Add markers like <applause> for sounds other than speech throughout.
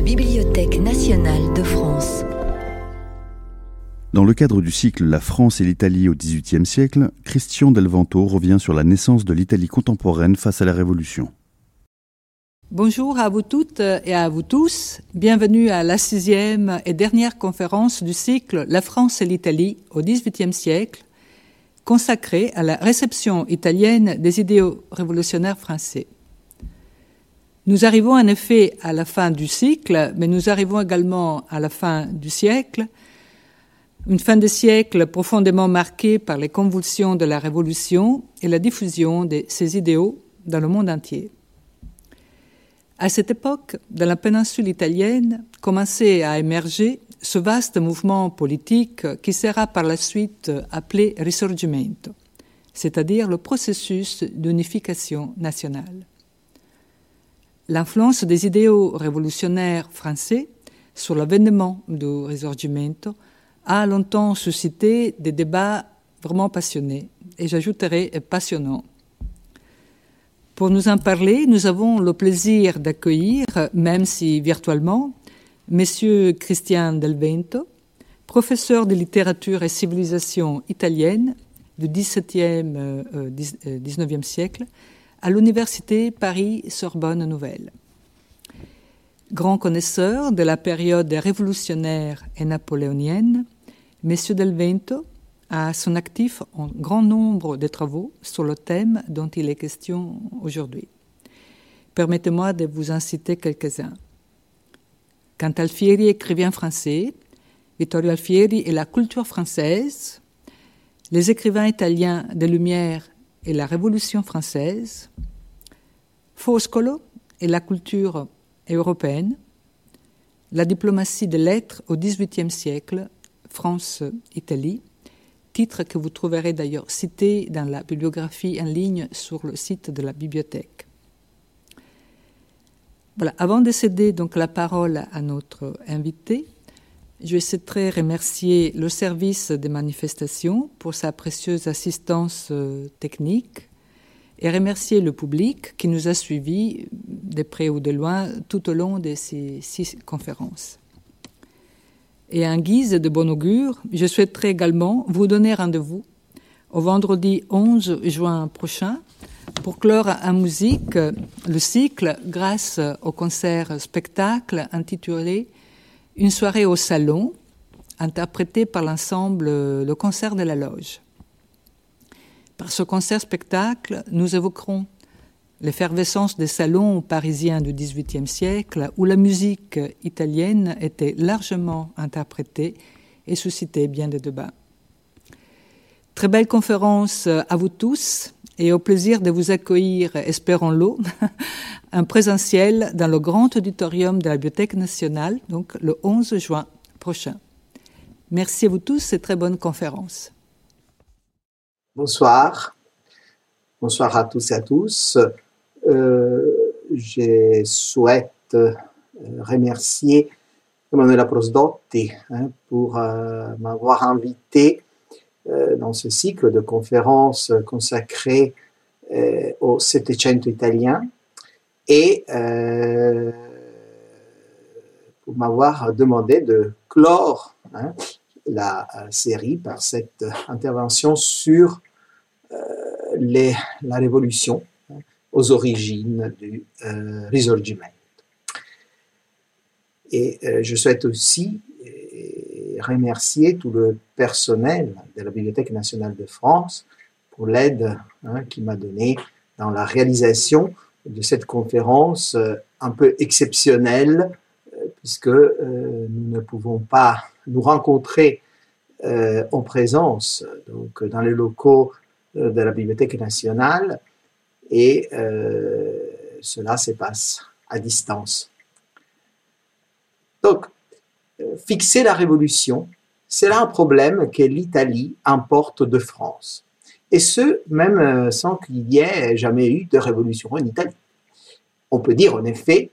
la Bibliothèque nationale de France. Dans le cadre du cycle La France et l'Italie au XVIIIe siècle, Christian Del Vento revient sur la naissance de l'Italie contemporaine face à la Révolution. Bonjour à vous toutes et à vous tous. Bienvenue à la sixième et dernière conférence du cycle La France et l'Italie au XVIIIe siècle, consacrée à la réception italienne des idéaux révolutionnaires français. Nous arrivons en effet à la fin du cycle, mais nous arrivons également à la fin du siècle, une fin de siècle profondément marquée par les convulsions de la Révolution et la diffusion de ces idéaux dans le monde entier. À cette époque, dans la péninsule italienne, commençait à émerger ce vaste mouvement politique qui sera par la suite appelé Risorgimento, c'est-à-dire le processus d'unification nationale. L'influence des idéaux révolutionnaires français sur l'avènement du Risorgimento a longtemps suscité des débats vraiment passionnés, et j'ajouterai passionnants. Pour nous en parler, nous avons le plaisir d'accueillir, même si virtuellement, Monsieur Christian Del Vento, professeur de littérature et civilisation italienne du XVIIe, euh, euh, siècle à l'Université Paris-Sorbonne Nouvelle. Grand connaisseur de la période révolutionnaire et napoléonienne, Monsieur Del Vento à son actif un grand nombre de travaux sur le thème dont il est question aujourd'hui. Permettez-moi de vous en citer quelques-uns. Quand Alfieri écrivait français, Vittorio Alfieri et la culture française, les écrivains italiens des Lumières et la Révolution française, Foscolo et la culture européenne, la diplomatie des lettres au XVIIIe siècle, France-Italie, titre que vous trouverez d'ailleurs cité dans la bibliographie en ligne sur le site de la bibliothèque. Voilà, avant de céder donc la parole à notre invité, je souhaiterais remercier le service des manifestations pour sa précieuse assistance euh, technique et remercier le public qui nous a suivis de près ou de loin tout au long de ces six conférences. Et en guise de bon augure, je souhaiterais également vous donner rendez-vous au vendredi 11 juin prochain pour clore en musique le cycle grâce au concert spectacle intitulé Une soirée au salon, interprété par l'ensemble Le concert de la loge. Par ce concert spectacle, nous évoquerons l'effervescence des salons parisiens du XVIIIe siècle, où la musique italienne était largement interprétée et suscitait bien des débats. Très belle conférence à vous tous et au plaisir de vous accueillir, espérons-le, en <laughs> présentiel dans le grand auditorium de la Bibliothèque nationale, donc le 11 juin prochain. Merci à vous tous et très bonne conférence. Bonsoir. Bonsoir à tous et à tous. Euh, je souhaite euh, remercier Emanuela Prosdotti hein, pour euh, m'avoir invité dans ce cycle de conférences consacrées au Settecento italien et pour m'avoir demandé de clore hein, la série par cette intervention sur la Révolution aux origines du euh, Risorgimento. Et euh, je souhaite aussi euh, remercier tout le personnel de la Bibliothèque nationale de France pour l'aide hein, qu'il m'a donnée dans la réalisation de cette conférence un peu exceptionnelle, puisque nous ne pouvons pas nous rencontrer en présence, donc dans les locaux de la Bibliothèque nationale, et euh, cela se passe à distance. Donc, euh, fixer la révolution, c'est là un problème que l'Italie importe de France. Et ce, même euh, sans qu'il y ait jamais eu de révolution en Italie. On peut dire en effet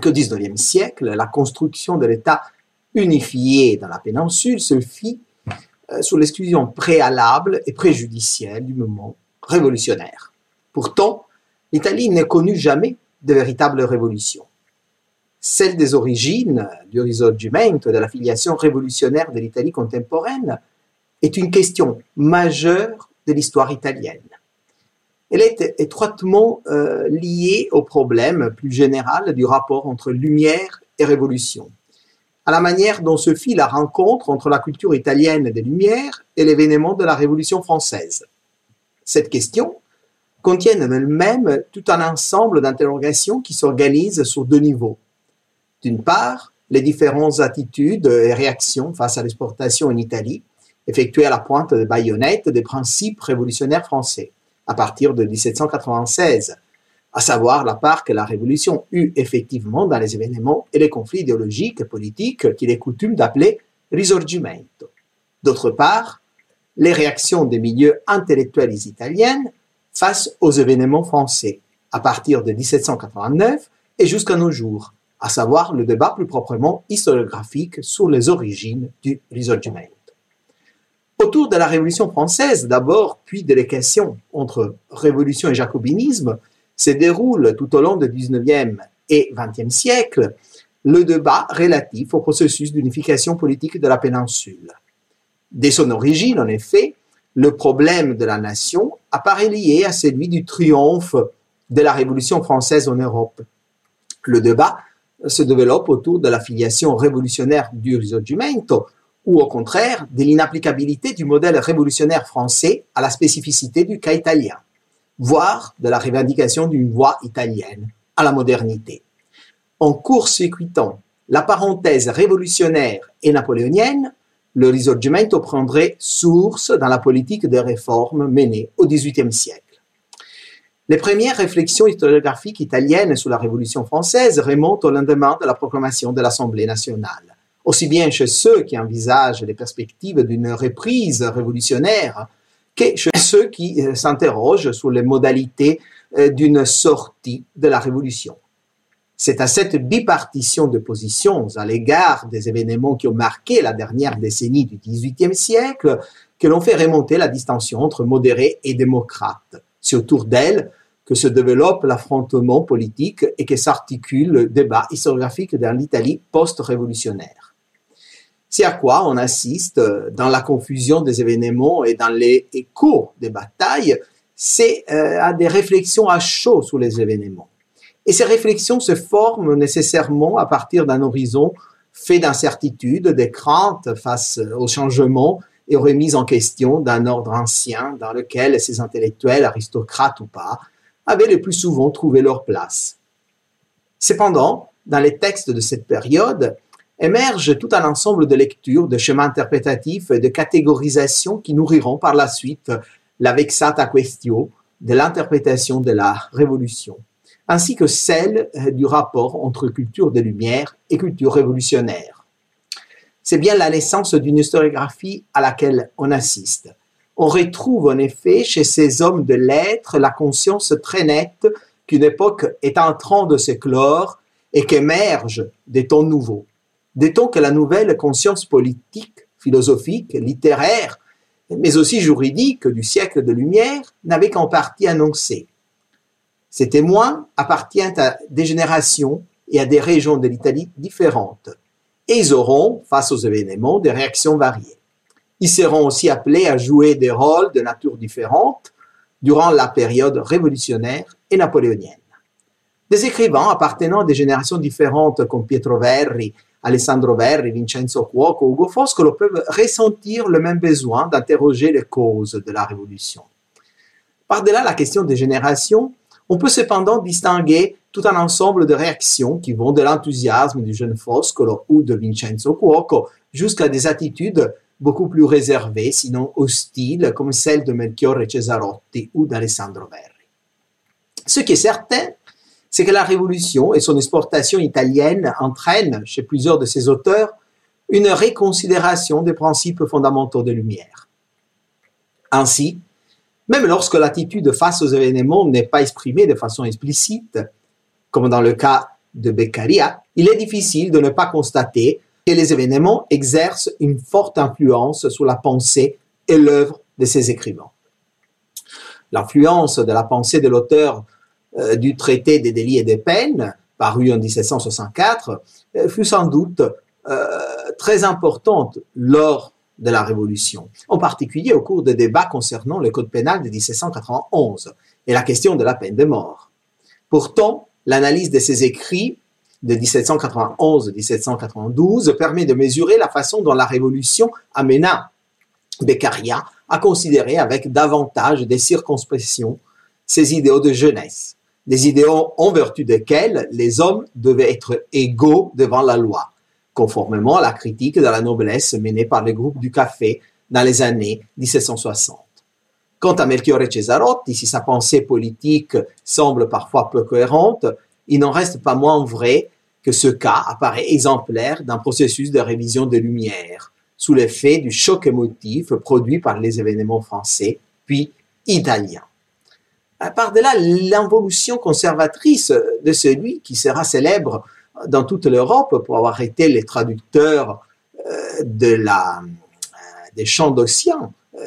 qu'au XIXe siècle, la construction de l'État unifié dans la péninsule se fit sous l'exclusion préalable et préjudicielle du mouvement révolutionnaire. Pourtant, l'Italie n'a connu jamais de véritable révolution. Celle des origines du risorgimento, de la filiation révolutionnaire de l'Italie contemporaine, est une question majeure de l'histoire italienne. Elle est étroitement euh, liée au problème plus général du rapport entre lumière et révolution, à la manière dont se fit la rencontre entre la culture italienne des Lumières et l'événement de la Révolution française. Cette question contient en elle-même tout un ensemble d'interrogations qui s'organisent sur deux niveaux. D'une part, les différentes attitudes et réactions face à l'exportation en Italie, effectuées à la pointe de baïonnette des principes révolutionnaires français à partir de 1796, à savoir la part que la Révolution eut effectivement dans les événements et les conflits idéologiques et politiques qu'il est coutume d'appeler risorgimento. D'autre part, les réactions des milieux intellectuels italiens face aux événements français, à partir de 1789 et jusqu'à nos jours, à savoir le débat plus proprement historiographique sur les origines du risorgimento. Autour de la Révolution française d'abord, puis de les questions entre révolution et jacobinisme, se déroule tout au long du 19e et 20e siècle le débat relatif au processus d'unification politique de la péninsule. Dès son origine, en effet, le problème de la nation apparaît lié à celui du triomphe de la Révolution française en Europe. Le débat se développe autour de la filiation révolutionnaire du Risorgimento, ou au contraire de l'inapplicabilité du modèle révolutionnaire français à la spécificité du cas italien, voire de la revendication d'une voie italienne à la modernité. En court-circuitant la parenthèse révolutionnaire et napoléonienne, le risorgimento prendrait source dans la politique de réformes menée au XVIIIe siècle. Les premières réflexions historiographiques italiennes sur la Révolution française remontent au lendemain de la proclamation de l'Assemblée nationale aussi bien chez ceux qui envisagent les perspectives d'une reprise révolutionnaire que chez ceux qui euh, s'interrogent sur les modalités euh, d'une sortie de la révolution. C'est à cette bipartition de positions à l'égard des événements qui ont marqué la dernière décennie du XVIIIe siècle que l'on fait remonter la distinction entre modérés et démocrates. C'est autour d'elle que se développe l'affrontement politique et que s'articule le débat historiographique dans l'Italie post-révolutionnaire. C'est à quoi on assiste dans la confusion des événements et dans les échos des batailles, c'est euh, à des réflexions à chaud sur les événements. Et ces réflexions se forment nécessairement à partir d'un horizon fait d'incertitudes, de craintes face aux changements et aux remises en question d'un ordre ancien dans lequel ces intellectuels, aristocrates ou pas, avaient le plus souvent trouvé leur place. Cependant, dans les textes de cette période, émerge tout un ensemble de lectures, de schémas interprétatifs et de catégorisations qui nourriront par la suite la vexata questio de l'interprétation de la Révolution, ainsi que celle du rapport entre culture des Lumières et culture révolutionnaire. C'est bien la naissance d'une historiographie à laquelle on assiste. On retrouve en effet chez ces hommes de lettres la conscience très nette qu'une époque est en train de s'éclore et qu'émergent des temps nouveaux dit-on que la nouvelle conscience politique, philosophique, littéraire, mais aussi juridique du siècle de lumière n'avait qu'en partie annoncé. Ces témoins appartiennent à des générations et à des régions de l'Italie différentes, et ils auront, face aux événements, des réactions variées. Ils seront aussi appelés à jouer des rôles de nature différente durant la période révolutionnaire et napoléonienne. Des écrivains appartenant à des générations différentes comme Pietro Verri Alessandro Verri, Vincenzo Cuoco, Ugo Foscolo peuvent ressentir le même besoin d'interroger les causes de la révolution. Par-delà la question des générations, on peut cependant distinguer tout un ensemble de réactions qui vont de l'enthousiasme du jeune Foscolo ou de Vincenzo Cuoco jusqu'à des attitudes beaucoup plus réservées, sinon hostiles, comme celles de Melchiorre Cesarotti ou d'Alessandro Verri. Ce qui est certain, c'est que la Révolution et son exportation italienne entraînent, chez plusieurs de ses auteurs, une réconsidération des principes fondamentaux de Lumière. Ainsi, même lorsque l'attitude face aux événements n'est pas exprimée de façon explicite, comme dans le cas de Beccaria, il est difficile de ne pas constater que les événements exercent une forte influence sur la pensée et l'œuvre de ses écrivains. L'influence de la pensée de l'auteur euh, du traité des délits et des peines paru en 1764, fut sans doute très importante lors de la Révolution, en particulier au cours des débats concernant le Code pénal de 1791 et la question de la peine de mort. Pourtant, l'analyse de ces écrits de 1791-1792 permet de mesurer la façon dont la Révolution amena Beccaria à considérer avec davantage de circonspection ces idéaux de jeunesse, des idéaux en vertu desquels les hommes devaient être égaux devant la loi, conformément à la critique de la noblesse menée par le groupe du café dans les années 1760. Quant à Melchiorre Cesarotti, si sa pensée politique semble parfois peu cohérente, il n'en reste pas moins vrai que ce cas apparaît exemplaire d'un processus de révision des Lumières, sous l'effet du choc émotif produit par les événements français, puis italiens. Par-delà l'involution conservatrice de celui qui sera célèbre dans toute l'Europe pour avoir été les traducteurs euh, de la, euh, des chants d'Ossian, euh,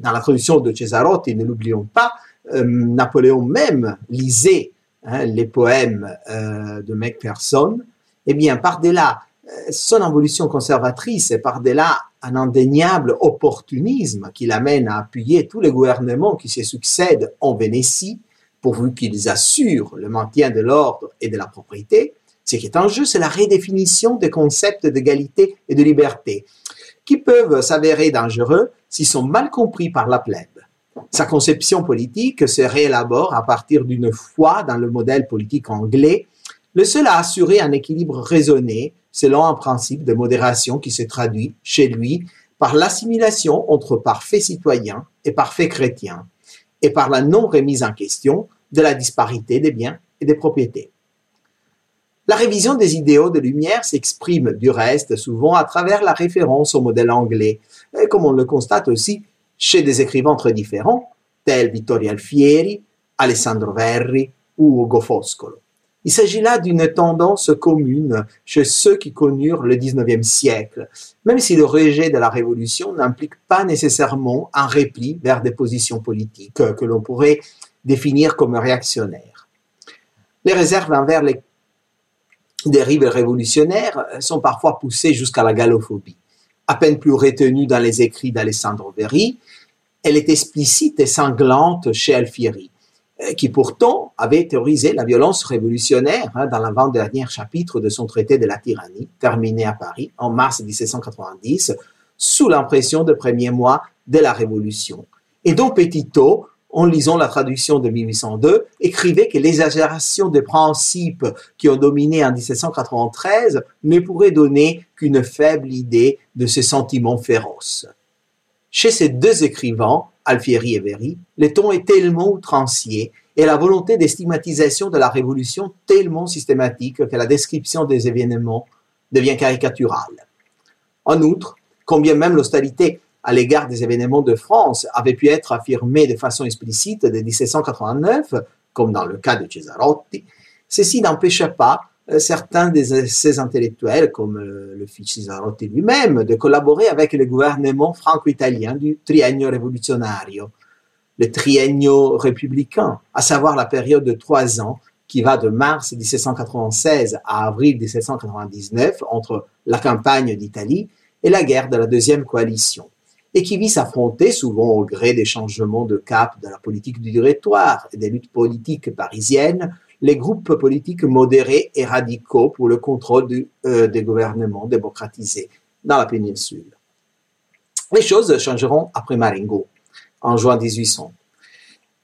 dans la traduction de Cesarotti, ne l'oublions pas, Napoléon même lisait hein, les poèmes de Macpherson, eh bien, par-delà son évolution conservatrice et par-delà un indéniable opportunisme qui l'amène à appuyer tous les gouvernements qui se succèdent en Vénétie, pourvu qu'ils assurent le maintien de l'ordre et de la propriété, ce qui est en jeu, c'est la redéfinition des concepts d'égalité et de liberté, qui peuvent s'avérer dangereux s'ils sont mal compris par la plèbe. Sa conception politique se réélabore à partir d'une foi dans le modèle politique anglais, le seul à assurer un équilibre raisonné selon un principe de modération qui se traduit chez lui par l'assimilation entre parfait citoyen et parfait chrétien, et par la non-remise en question de la disparité des biens et des propriétés. La révision des idéaux de lumière s'exprime du reste souvent à travers la référence au modèle anglais, comme on le constate aussi chez des écrivains très différents, tels Vittorio Alfieri, Alessandro Verri ou Ugo Foscolo. Il s'agit là d'une tendance commune chez ceux qui connurent le XIXe siècle, même si le rejet de la Révolution n'implique pas nécessairement un repli vers des positions politiques que l'on pourrait définir comme réactionnaires. Les réserves envers les dérives révolutionnaires sont parfois poussées jusqu'à la gallophobie. À peine plus retenue dans les écrits d'Alessandro Verri, elle est explicite et sanglante chez Alfieri. Euh, qui pourtant avait théorisé la violence révolutionnaire hein, dans l'avant-dernier chapitre de son traité de la tyrannie, terminé à Paris en mars 1790, sous l'impression des premiers mois de la Révolution. Et dont Petitot, en lisant la traduction de 1802, écrivait que l'exagération des principes qui ont dominé en 1793 ne pourrait donner qu'une faible idée de ces sentiments féroces. Chez ces deux écrivains, Alfieri et Véry, le ton est tellement outrancier et la volonté de stigmatisation de la Révolution tellement systématique que la description des événements devient caricaturale. En outre, combien même l'hostilité à l'égard des événements de France avait pu être affirmée de façon explicite dès 1789, comme dans le cas de Cesarotti, ceci n'empêcha pas euh, certains de ces intellectuels, comme euh, le fils Cesarotti lui-même, de collaborer avec le gouvernement franco-italien du triennio rivoluzionario, le triennio républicain, à savoir la période de trois ans qui va de mars 1796 à avril 1799 entre la campagne d'Italie et la guerre de la deuxième coalition, et qui vit s'affronter souvent au gré des changements de cap de la politique du directoire et des luttes politiques parisiennes les groupes politiques modérés et radicaux pour le contrôle euh, des gouvernements démocratisés dans la péninsule. Les choses changeront après Marengo, en juin 1800,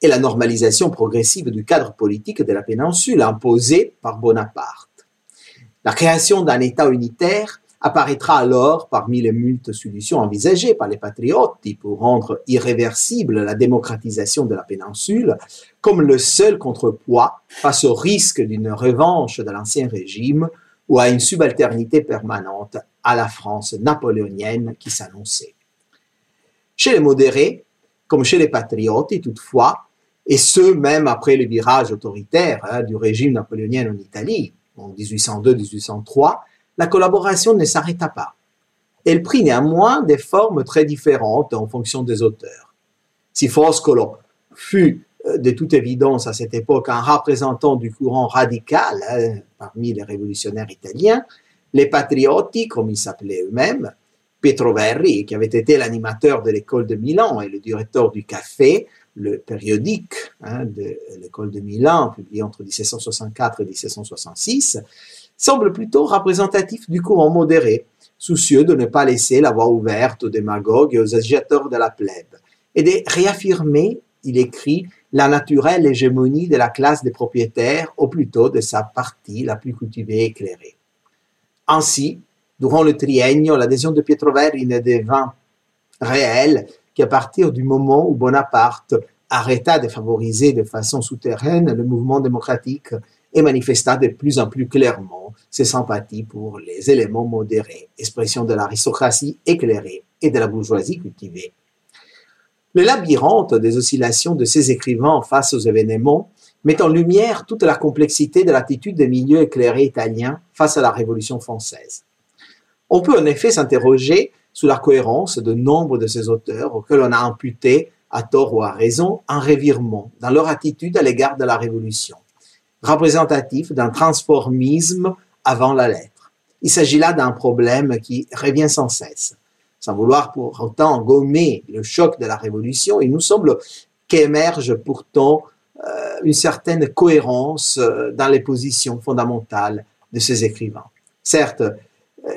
et la normalisation progressive du cadre politique de la péninsule imposée par Bonaparte. La création d'un État unitaire apparaîtra alors parmi les multiples solutions envisagées par les patriotes pour rendre irréversible la démocratisation de la péninsule comme le seul contrepoids face au risque d'une revanche de l'ancien régime ou à une subalternité permanente à la France napoléonienne qui s'annonçait. Chez les modérés, comme chez les patriotes, toutefois, et ce même après le virage autoritaire hein, du régime napoléonien en Italie en 1802-1803, la collaboration ne s'arrêta pas. Elle prit néanmoins des formes très différentes en fonction des auteurs. Si Foscolo fut euh, de toute évidence à cette époque un représentant du courant radical hein, parmi les révolutionnaires italiens, les patriotti, comme ils s'appelaient eux-mêmes, Pietro Verri, qui avait été l'animateur de l'école de Milan et le directeur du café, le périodique hein, de l'école de Milan, publié entre 1764 et 1766, semble plutôt représentatif du courant modéré, soucieux de ne pas laisser la voie ouverte aux démagogues et aux agitateurs de la plèbe, et de réaffirmer, il écrit, la naturelle hégémonie de la classe des propriétaires, ou plutôt de sa partie la plus cultivée et éclairée. Ainsi, durant le triennio, l'adhésion de Pietro Verri ne devint réelle qu'à partir du moment où Bonaparte arrêta de favoriser de façon souterraine le mouvement démocratique et manifesta de plus en plus clairement ses sympathies pour les éléments modérés, expression de l'aristocratie éclairée et de la bourgeoisie cultivée. Le labyrinthe des oscillations de ces écrivains face aux événements met en lumière toute la complexité de l'attitude des milieux éclairés italiens face à la Révolution française. On peut en effet s'interroger sur la cohérence de nombre de ces auteurs auxquels on a imputé, à tort ou à raison, un revirement dans leur attitude à l'égard de la Révolution, représentatif d'un transformisme avant la lettre. Il s'agit là d'un problème qui revient sans cesse. Sans vouloir pour autant gommer le choc de la Révolution, il nous semble qu'émerge pourtant euh, une certaine cohérence euh, dans les positions fondamentales de ces écrivains. Certes, euh,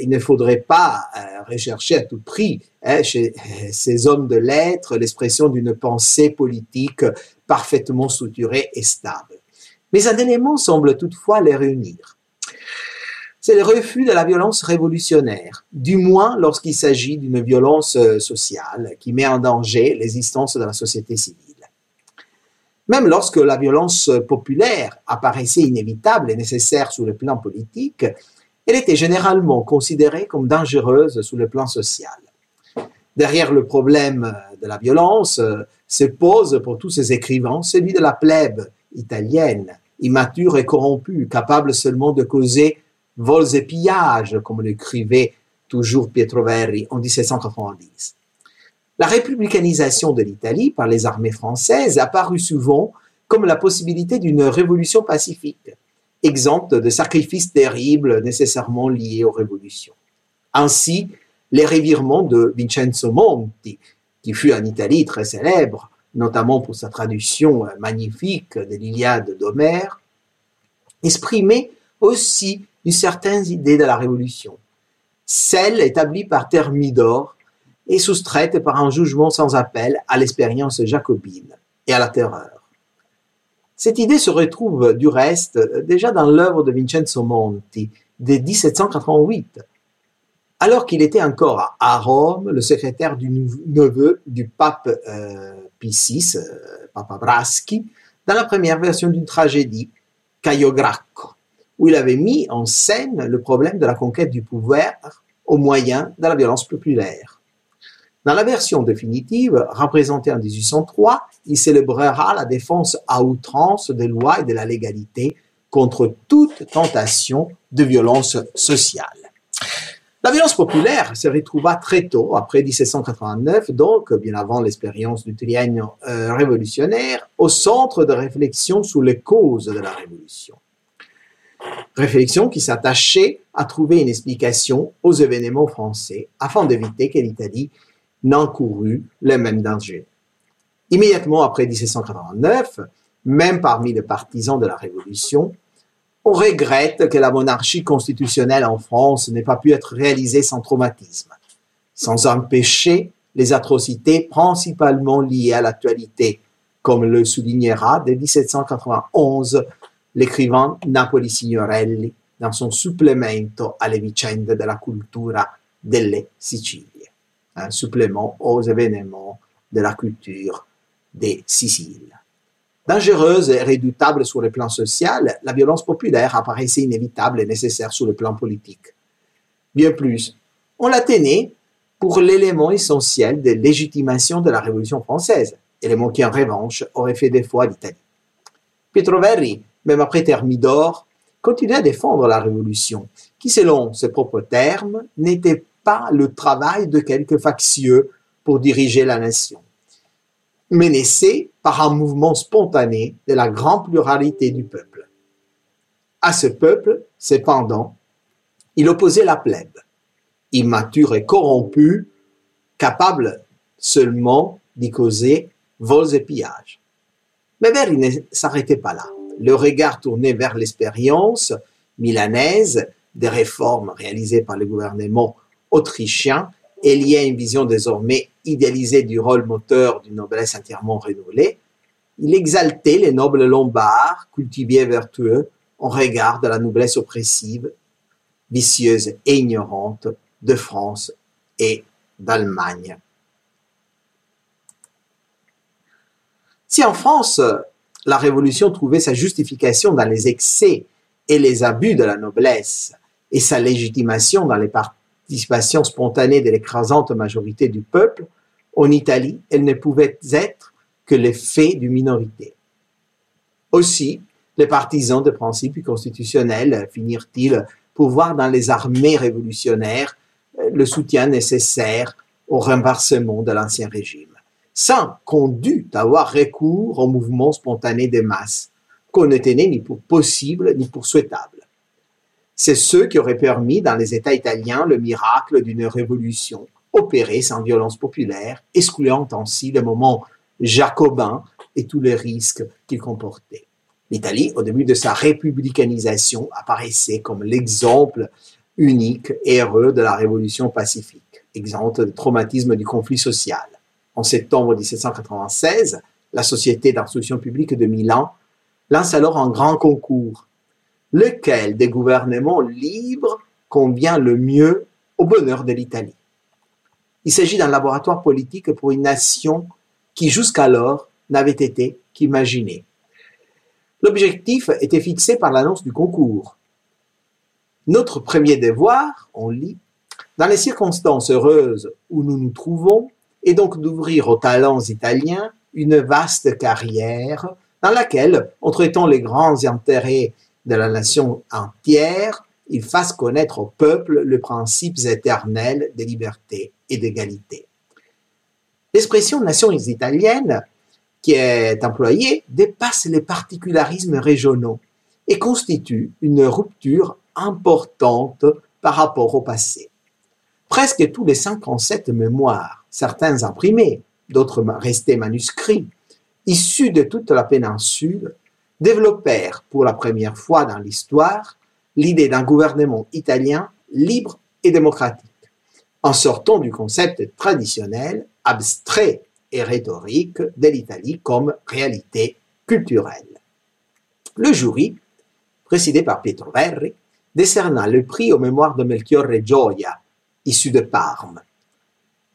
il ne faudrait pas rechercher à tout prix hein, chez ces hommes de lettres l'expression d'une pensée politique parfaitement structurée et stable. Mais un élément semble toutefois les réunir. C'est le refus de la violence révolutionnaire, du moins lorsqu'il s'agit d'une violence sociale qui met en danger l'existence de la société civile. Même lorsque la violence populaire apparaissait inévitable et nécessaire sur le plan politique, elle était généralement considérée comme dangereuse sur le plan social. Derrière le problème de la violence se pose pour tous ces écrivains celui de la plèbe italienne, immature et corrompue, capable seulement de causer vols et pillages, comme l'écrivait toujours Pietro Verri en 1790. La républicanisation de l'Italie par les armées françaises apparut souvent comme la possibilité d'une révolution pacifique, exempte de sacrifices terribles nécessairement liés aux révolutions. Ainsi, les revirements de Vincenzo Monti, qui fut en Italie très célèbre, notamment pour sa traduction magnifique de l'Iliade d'Homère, exprimaient aussi une certaine idée de la révolution, celle établie par Thermidor et soustraite par un jugement sans appel à l'expérience jacobine et à la terreur. Cette idée se retrouve du reste déjà dans l'œuvre de Vincenzo Monti de 1788, alors qu'il était encore à Rome le secrétaire du neveu du pape euh, Pie VI, euh, Papa Braschi, dans la première version d'une tragédie, Caio Gracco, où il avait mis en scène le problème de la conquête du pouvoir au moyen de la violence populaire. Dans la version définitive, représentée en 1803, il célébrera la défense à outrance des lois et de la légalité contre toute tentation de violence sociale. La violence populaire se retrouva très tôt, après 1789, donc bien avant l'expérience du triennio euh, révolutionnaire, au centre de réflexion sur les causes de la révolution. Réflexion qui s'attachait à trouver une explication aux événements français afin d'éviter que l'Italie n'encourut les mêmes dangers. Immédiatement après 1789, même parmi les partisans de la Révolution, on regrette que la monarchie constitutionnelle en France n'ait pas pu être réalisée sans traumatisme, sans empêcher les atrocités principalement liées à l'actualité, comme le soulignera dès 1791 l'écrivain Napoli Signorelli dans son supplemento alle vicende della cultura delle Sicilie un supplément aux événements de la culture des Siciles. Dangereuse et redoutable sur le plan social, la violence populaire apparaissait inévitable et nécessaire sur le plan politique. Bien plus, on la tenait pour l'élément essentiel de légitimation de la Révolution française, élément qui en revanche aurait fait défaut à l'Italie. Pietro Verri, même après Thermidor, continuait à défendre la Révolution, qui selon ses propres termes n'était pas le travail de quelques factieux pour diriger la nation, naissait par un mouvement spontané de la grande pluralité du peuple. À ce peuple, cependant, il opposait la plèbe, immature et corrompue, capable seulement d'y causer vols et pillages. Mais Verri ne s'arrêtait pas là. Le regard tourné vers l'expérience milanaise des réformes réalisées par le gouvernement autrichien et lié à une vision désormais idéalisée du rôle moteur d'une noblesse entièrement renouvelée, il exaltait les nobles lombards, cultivés et vertueux, en regard de la noblesse oppressive, vicieuse et ignorante de France et d'Allemagne. Si en France, la Révolution trouvait sa justification dans les excès et les abus de la noblesse et sa légitimation dans les spontanées de l'écrasante majorité du peuple, en Italie, elle ne pouvait être que l'effet d'une minorité. Aussi, les partisans des principes constitutionnels finirent-ils pour voir dans les armées révolutionnaires euh, le soutien nécessaire au renversement de l'ancien régime, sans qu'on dût avoir recours au mouvement spontané des masses, qu'on ne tenait ni pour possible ni pour souhaitable. C'est ce qui aurait permis dans les États italiens le miracle d'une révolution opérée sans violence populaire, excluant ainsi le moment jacobin et tous les risques qu'il comportait. L'Italie, au début de sa républicanisation, apparaissait comme l'exemple unique et heureux de la révolution pacifique, exemple de traumatisme du conflit social. En septembre 1796, la Société d'instruction publique de Milan lance alors un grand concours, lequel des gouvernements libres convient le mieux au bonheur de l'Italie? Il s'agit d'un laboratoire politique pour une nation qui jusqu'alors n'avait été qu'imaginé. L'objectif était fixé par l'annonce du concours. Notre premier devoir, on lit, dans les circonstances heureuses où nous nous trouvons, est donc d'ouvrir aux talents italiens une vaste carrière dans laquelle, en traitant les grands intérêts de la nation entière, ils fassent connaître au peuple les principes éternels de liberté et d'égalité. L'expression nation italienne qui est employée dépasse les particularismes régionaux et constitue une rupture importante par rapport au passé. Presque tous les 57 mémoires, certains imprimés, d'autres restés manuscrits, issus de toute la péninsule, développèrent pour la première fois dans l'histoire l'idée d'un gouvernement italien libre et démocratique, en sortant du concept traditionnel abstrait et rhétorique de l'Italie comme réalité culturelle. Le jury, présidé par Pietro Verri, décerna le prix aux mémoires de Melchiorre Gioia, issu de Parme.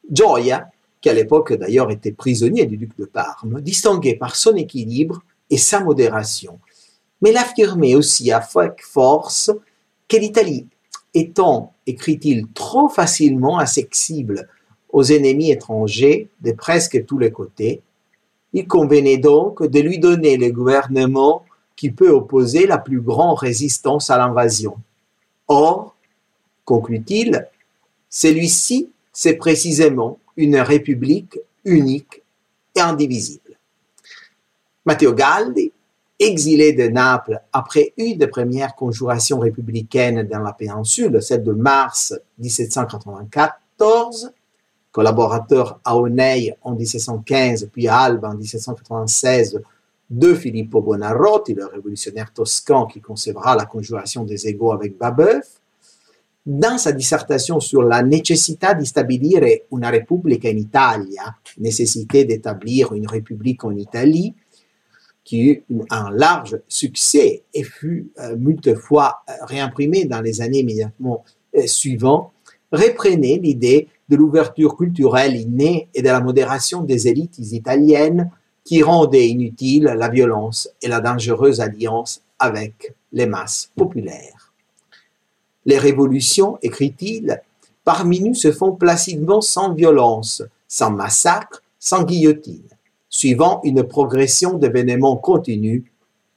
Gioia, qui à l'époque d'ailleurs était prisonnier du duc de Parme, distinguait par son équilibre et sa modération, mais il affirmait aussi avec force que l'Italie étant, écrit-il, trop facilement accessible aux ennemis étrangers de presque tous les côtés, il convenait donc de lui donner le gouvernement qui peut opposer la plus grande résistance à l'invasion. Or, conclut-il, celui-ci, c'est précisément une république unique et indivisible. Matteo Galdi, exilé de Naples après une des premières conjurations républicaines dans la péninsule, celle de mars 1794, collaborateur à Onei en 1715, puis à Alba en 1796 de Filippo Buonarroti, le révolutionnaire toscan qui concevra la conjuration des égaux avec Babeuf, dans sa dissertation sur la nécessité d'établir une république en Italie, nécessité d'établir une république en Italie, qui eut un large succès et fut euh, fois euh, réimprimé dans les années immédiatement euh, suivantes, reprenait l'idée de l'ouverture culturelle innée et de la modération des élites italiennes qui rendaient inutile la violence et la dangereuse alliance avec les masses populaires. Les révolutions, écrit-il, parmi nous se font placidement sans violence, sans massacre, sans guillotine, suivant une progression d'événements continus,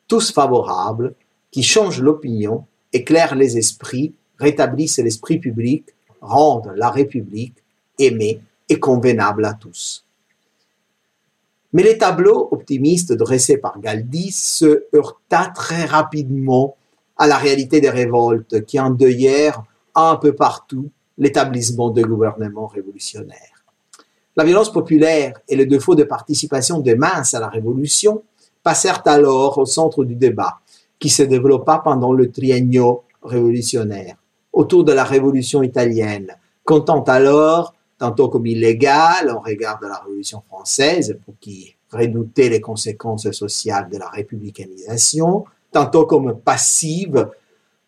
tous favorables, qui changent l'opinion, éclairent les esprits, rétablissent l'esprit public, rendent la République aimé et convenable à tous. Mais les tableaux optimistes dressés par Galdis se heurta très rapidement à la réalité des révoltes qui endeuillèrent un peu partout l'établissement de gouvernements révolutionnaires. La violence populaire et le défaut de participation des masses à la révolution passèrent alors au centre du débat qui se développa pendant le triennio révolutionnaire autour de la révolution italienne, comptant alors tantôt comme illégale en regard de la Révolution française, pour qui redoutait les conséquences sociales de la républicanisation, tantôt comme passive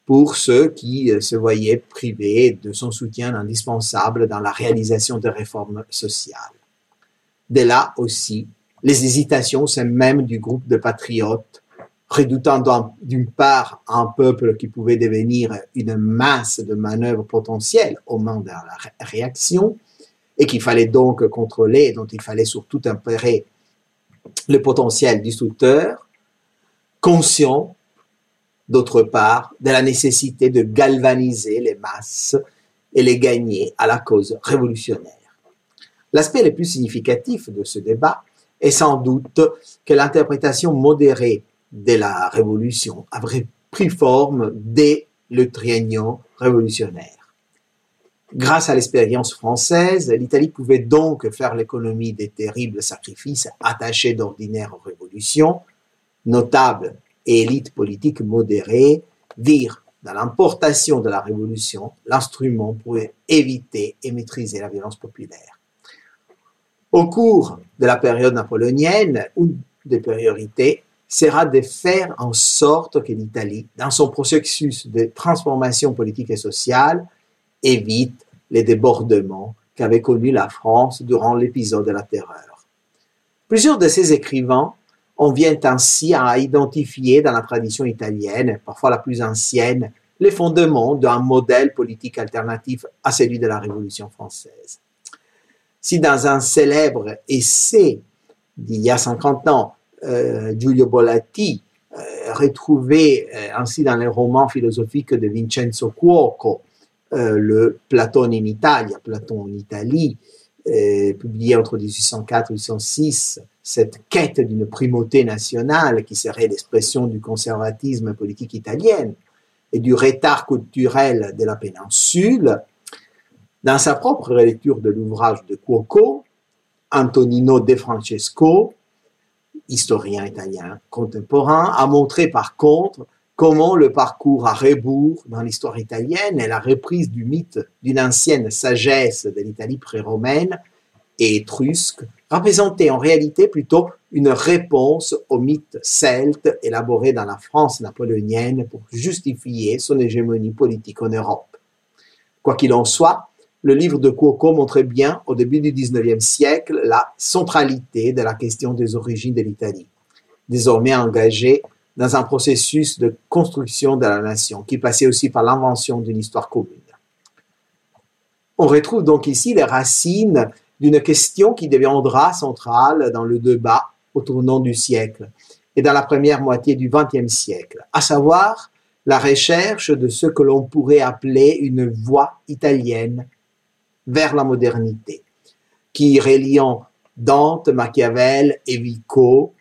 pour ceux qui euh, se voyaient privés de son soutien indispensable dans la réalisation des réformes sociales. De là aussi les hésitations, c'est même du groupe de patriotes, redoutant d'une part un peuple qui pouvait devenir une masse de manœuvres potentielles au moment de la réaction, et qu'il fallait donc contrôler, dont il fallait surtout tempérer le potentiel destructeur, conscient, d'autre part, de la nécessité de galvaniser les masses et les gagner à la cause révolutionnaire. L'aspect le plus significatif de ce débat est sans doute que l'interprétation modérée de la révolution avait pris forme dès le triennium révolutionnaire. Grâce à l'expérience française, l'Italie pouvait donc faire l'économie des terribles sacrifices attachés d'ordinaire aux révolutions. Notables et élites politiques modérées virent dans l'importation de la révolution l'instrument pour éviter et maîtriser la violence populaire. Au cours de la période napoléonienne, une des priorités sera de faire en sorte que l'Italie, dans son processus de transformation politique et sociale, évite les débordements qu'avait connus la France durant l'épisode de la terreur. Plusieurs de ces écrivains en viennent ainsi à identifier dans la tradition italienne, parfois la plus ancienne, les fondements d'un modèle politique alternatif à celui de la Révolution française. Si dans un célèbre essai d'il y a 50 ans, euh, Giulio Bolatti euh, retrouvait euh, ainsi dans les romans philosophiques de Vincenzo Cuoco euh, le Platon in Italia, Platon en Italie, publié entre 1804 et 1806, cette quête d'une primauté nationale qui serait l'expression du conservatisme politique italien et du retard culturel de la péninsule, dans sa propre relecture de l'ouvrage de Cuoco, Antonino De Francesco, historien italien contemporain, a montré par contre comment le parcours à rebours dans l'histoire italienne et la reprise du mythe d'une ancienne sagesse de l'Italie pré-romaine et étrusque représentait en réalité plutôt une réponse au mythe celte élaboré dans la France napoléonienne pour justifier son hégémonie politique en Europe. Quoi qu'il en soit, le livre de Cuoco montrait bien, au début du XIXe siècle, la centralité de la question des origines de l'Italie, désormais engagée dans un processus de construction de la nation qui passait aussi par l'invention d'une histoire commune. On retrouve donc ici les racines d'une question qui deviendra centrale dans le débat au tournant du siècle et dans la première moitié du XXe siècle, à savoir la recherche de ce que l'on pourrait appeler une voie italienne vers la modernité, qui reliant Dante, Machiavel et Vico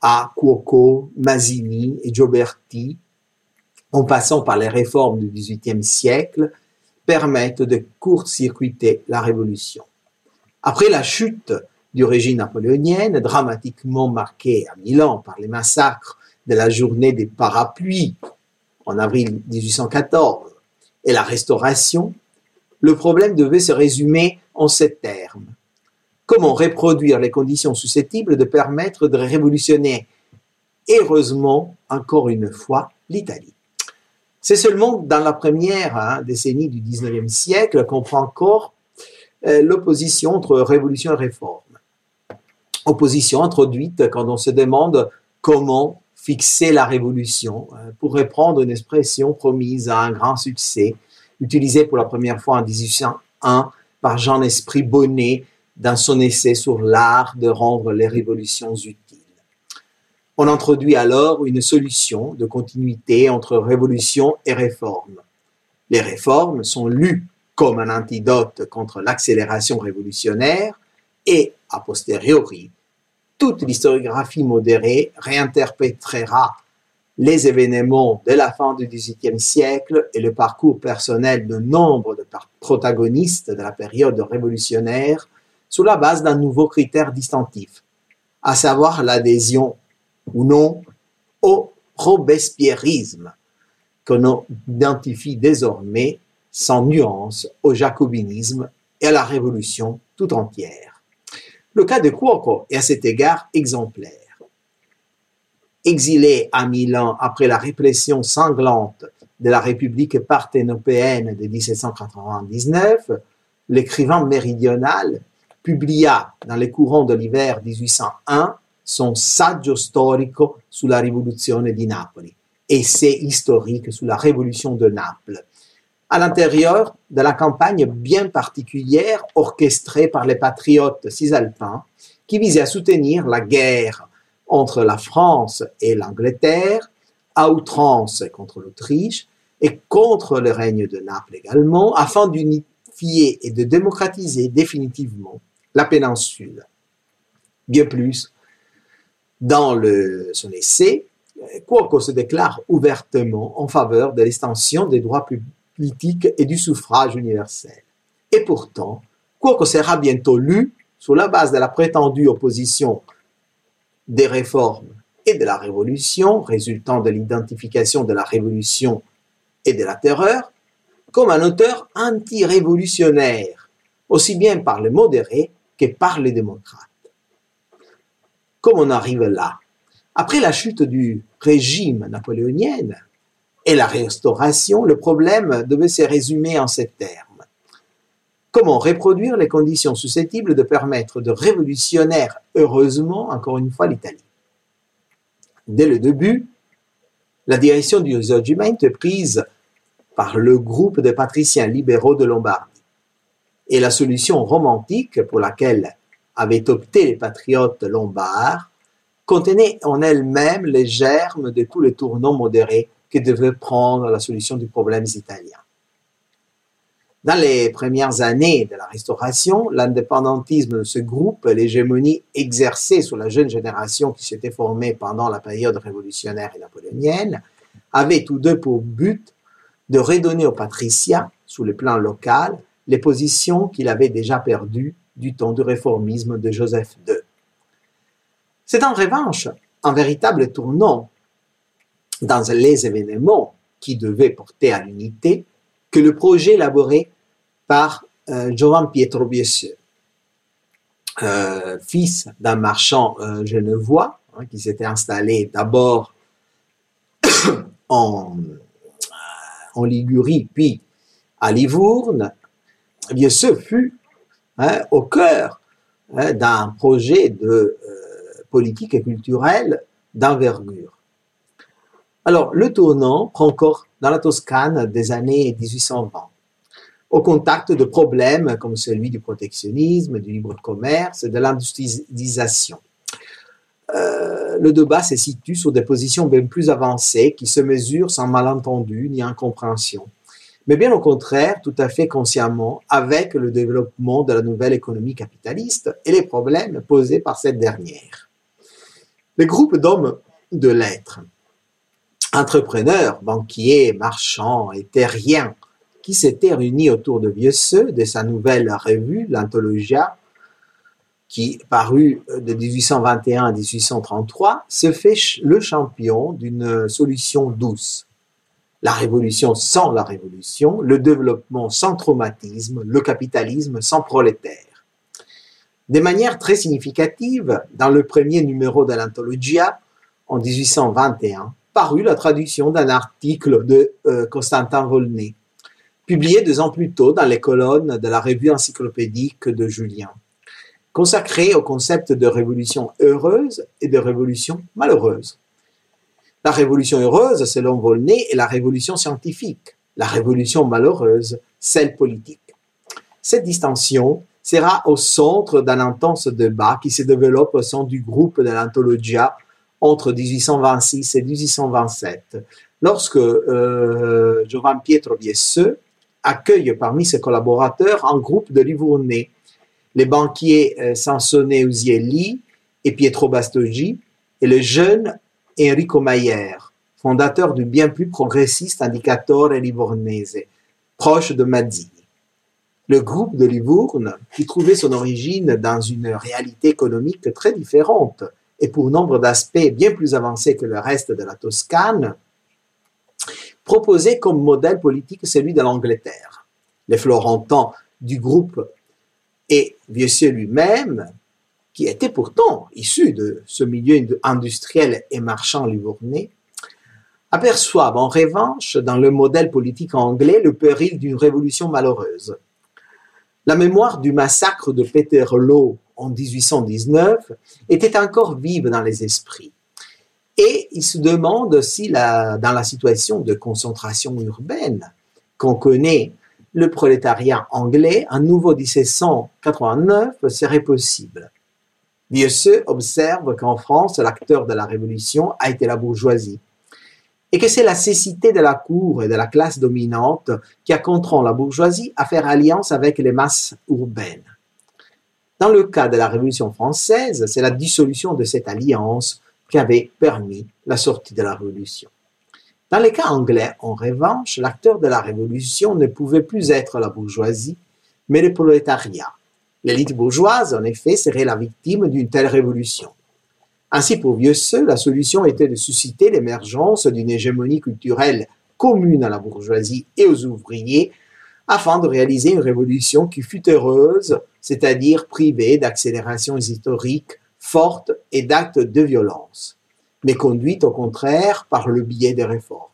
à Cuoco, Mazzini et Gioberti, en passant par les réformes du XVIIIe siècle, permettent de court-circuiter la Révolution. Après la chute du régime napoléonien, dramatiquement marquée à Milan par les massacres de la journée des parapluies en avril 1814 et la restauration, le problème devait se résumer en ces termes. Comment reproduire les conditions susceptibles de permettre de révolutionner heureusement, encore une fois, l'Italie? C'est seulement dans la première hein, décennie du XIXe siècle qu'on prend euh, l'opposition entre révolution et réforme. Opposition introduite quand on se demande comment fixer la révolution, euh, pour reprendre une expression promise à un grand succès, utilisée pour la première fois en 1801 par Jean-Esprit Bonnet dans son essai sur l'art de rendre les révolutions utiles. On introduit alors une solution de continuité entre révolution et réforme. Les réformes sont lues comme un antidote contre l'accélération révolutionnaire et, a posteriori, toute l'historiographie modérée réinterprétera les événements de la fin du XVIIIe siècle et le parcours personnel de nombre de protagonistes de la période révolutionnaire sous la base d'un nouveau critère distinctif, à savoir l'adhésion ou non au robespierrisme, qu'on identifie désormais sans nuance au jacobinisme et à la révolution tout entière. Le cas de Cuoco est à cet égard exemplaire. Exilé à Milan après la répression sanglante de la République parthénopéenne de 1799, l'écrivain méridional publia dans les courants de l'hiver 1801 son Saggio storico sulla rivoluzione di Napoli, essai historique sur la révolution de Naples, à l'intérieur de la campagne bien particulière orchestrée par les patriotes cisalpins qui visait à soutenir la guerre entre la France et l'Angleterre, à outrance contre l'Autriche et contre le règne de Naples également, afin d'unifier et de démocratiser définitivement la péninsule. Bien plus, dans son essai, Cuoco se déclare ouvertement en faveur de l'extension des droits politiques et du suffrage universel. Et pourtant, Cuoco sera bientôt lu sur la base de la prétendue opposition des réformes et de la révolution, résultant de l'identification de la révolution et de la terreur, comme un auteur anti-révolutionnaire, aussi bien par les modérés que par les démocrates. Comment on arrive là Après la chute du régime napoléonien et la restauration, le problème devait se résumer en ces termes. Comment reproduire les conditions susceptibles de permettre de révolutionner heureusement, encore une fois, l'Italie? Dès le début, la direction du Risorgimento est prise par le groupe de patriciens libéraux de Lombardie. Et la solution romantique pour laquelle avaient opté les patriotes lombards contenait en elle-même les germes de tous les tournants modérés que devait prendre la solution du problème italien. Dans les premières années de la Restauration, l'indépendantisme de ce groupe, l'hégémonie exercée sur la jeune génération qui s'était formée pendant la période révolutionnaire et napoléonienne, avait tous deux pour but de redonner aux patriciens, sous le plan local, les positions qu'il avait déjà perdues du temps du réformisme de Joseph II. C'est en revanche un véritable tournant dans les événements qui devaient porter à l'unité que le projet élaboré par euh, Giovan Pietro Biesse, euh, fils d'un marchand euh, genevois hein, qui s'était installé d'abord <coughs> en, en Ligurie puis à Livourne, Biesse fut hein, au cœur hein, d'un projet de politique et culturelle d'envergure. Alors, le tournant prend encore dans la Toscane des années 1820, au contact de problèmes comme celui du protectionnisme, du libre commerce de l'industrialisation. Euh, le débat se situe sur des positions bien plus avancées qui se mesurent sans malentendu ni incompréhension, mais bien au contraire, tout à fait consciemment, avec le développement de la nouvelle économie capitaliste et les problèmes posés par cette dernière. Les groupes d'hommes de lettres entrepreneurs, banquiers, marchands et terriens qui s'étaient réunis autour de Vieux-Seux, de sa nouvelle revue, l'Anthologia, qui parut de 1821 à 1833, se fait le champion d'une solution douce. La révolution sans la révolution, le développement sans traumatisme, le capitalisme sans prolétaire. De manière très significative, dans le premier numéro de l'Anthologia, en 1821, parut la traduction d'un article de euh, Constantin Volney, publié deux ans plus tôt dans les colonnes de la revue encyclopédique de Julien, consacré au concept de révolution heureuse et de révolution malheureuse. La révolution heureuse, selon Volney, est la révolution scientifique, la révolution malheureuse, celle politique. Cette distinction sera au centre d'un intense débat qui se développe au sein du groupe de l'Anthologia entre 1826 et 1827, lorsque euh, Giovan Pietro Biesse accueille parmi ses collaborateurs un groupe de Livournais, les banquiers euh, Sansone Usielli et Pietro Bastoggi, et le jeune Enrico Maier, fondateur du bien plus progressiste Indicatore Livornese, proche de Mazzini. Le groupe de Livourne, qui trouvait son origine dans une réalité économique très différente et pour nombre d'aspects bien plus avancés que le reste de la Toscane, proposait comme modèle politique celui de l'Angleterre. Les Florentins du groupe et Vieux lui-même, qui était pourtant issu de ce milieu industriel et marchand livournais, aperçoivent en revanche dans le modèle politique anglais le péril d'une révolution malheureuse. La mémoire du massacre de Peterloo en 1819 était encore vive dans les esprits. Et ils se demandent si dans la situation de concentration urbaine qu'on connaît le prolétariat anglais, un nouveau 1789 serait possible. Vieux observe qu'en France, l'acteur de la Révolution a été la bourgeoisie, et que c'est la cécité de la cour et de la classe dominante qui a contraint la bourgeoisie à faire alliance avec les masses urbaines. Dans le cas de la Révolution française, c'est la dissolution de cette alliance qui avait permis la sortie de la Révolution. Dans les cas anglais, en revanche, l'acteur de la Révolution ne pouvait plus être la bourgeoisie, mais le prolétariat. L'élite bourgeoise, en effet, serait la victime d'une telle révolution. Ainsi, pour Vieux-Seux, la solution était de susciter l'émergence d'une hégémonie culturelle commune à la bourgeoisie et aux ouvriers, afin de réaliser une révolution qui fût heureuse, c'est-à-dire privée d'accélérations historiques fortes et d'actes de violence mais conduite au contraire par le biais des réformes.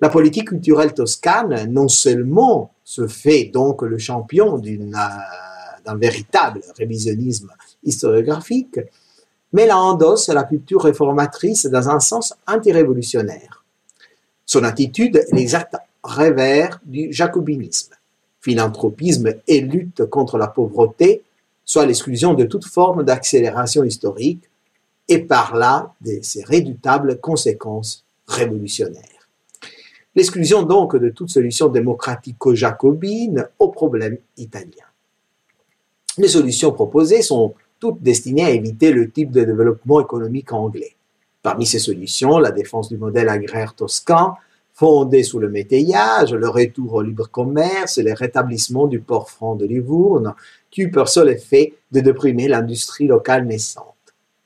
La politique culturelle toscane non seulement se fait donc le champion d'un véritable révisionnisme historiographique, mais elle endosse la culture réformatrice dans un sens antirévolutionnaire. Son attitude est l'exact revers du jacobinisme, philanthropisme et lutte contre la pauvreté, soit l'exclusion de toute forme d'accélération historique, et par là de ses redoutables conséquences révolutionnaires. L'exclusion donc de toute solution démocratico-jacobine au problème italien. Les solutions proposées sont toutes destinées à éviter le type de développement économique anglais. Parmi ces solutions, la défense du modèle agraire toscan, fondé sous le métayage, le retour au libre commerce et le rétablissement du port franc de Livourne, qui pour seul effet de déprimer l'industrie locale naissante.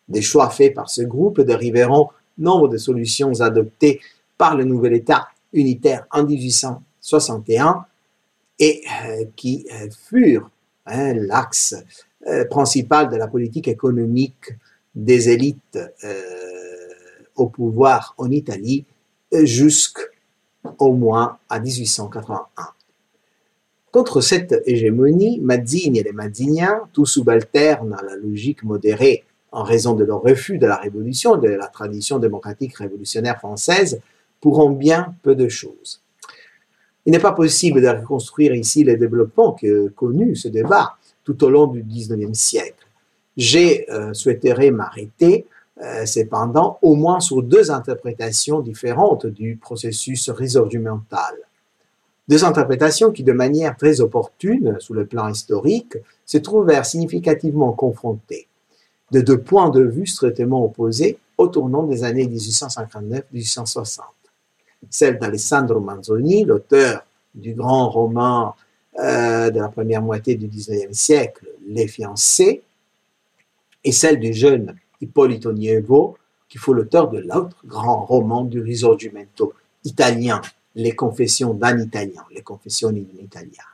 Des choix faits par ce groupe dériveront nombre de solutions adoptées par le nouvel État unitaire en 1861 et euh, qui euh, furent hein, l'axe euh, principal de la politique économique des élites au pouvoir en Italie jusqu'au moins à 1881. Contre cette hégémonie, Mazzini et les Mazziniens, tous subalternes à la logique modérée en raison de leur refus de la révolution, de la tradition démocratique révolutionnaire française, pourront bien peu de choses. Il n'est pas possible de reconstruire ici les développements que connu ce débat tout au long du XIXe siècle. J'ai euh, souhaité m'arrêter euh, cependant au moins sur deux interprétations différentes du processus risorgimental. Deux interprétations qui, de manière très opportune sous le plan historique, se trouvèrent significativement confrontées de deux points de vue strictement opposés au tournant des années 1859-1860. Celle d'Alessandro Manzoni, l'auteur du grand roman euh, de la première moitié du XIXe siècle, Les fiancés, et celle du jeune Ippolito Nievo, qui fut l'auteur de l'autre grand roman du Risorgimento italien, Les confessions d'un Italien, Les confessions d'un Italien.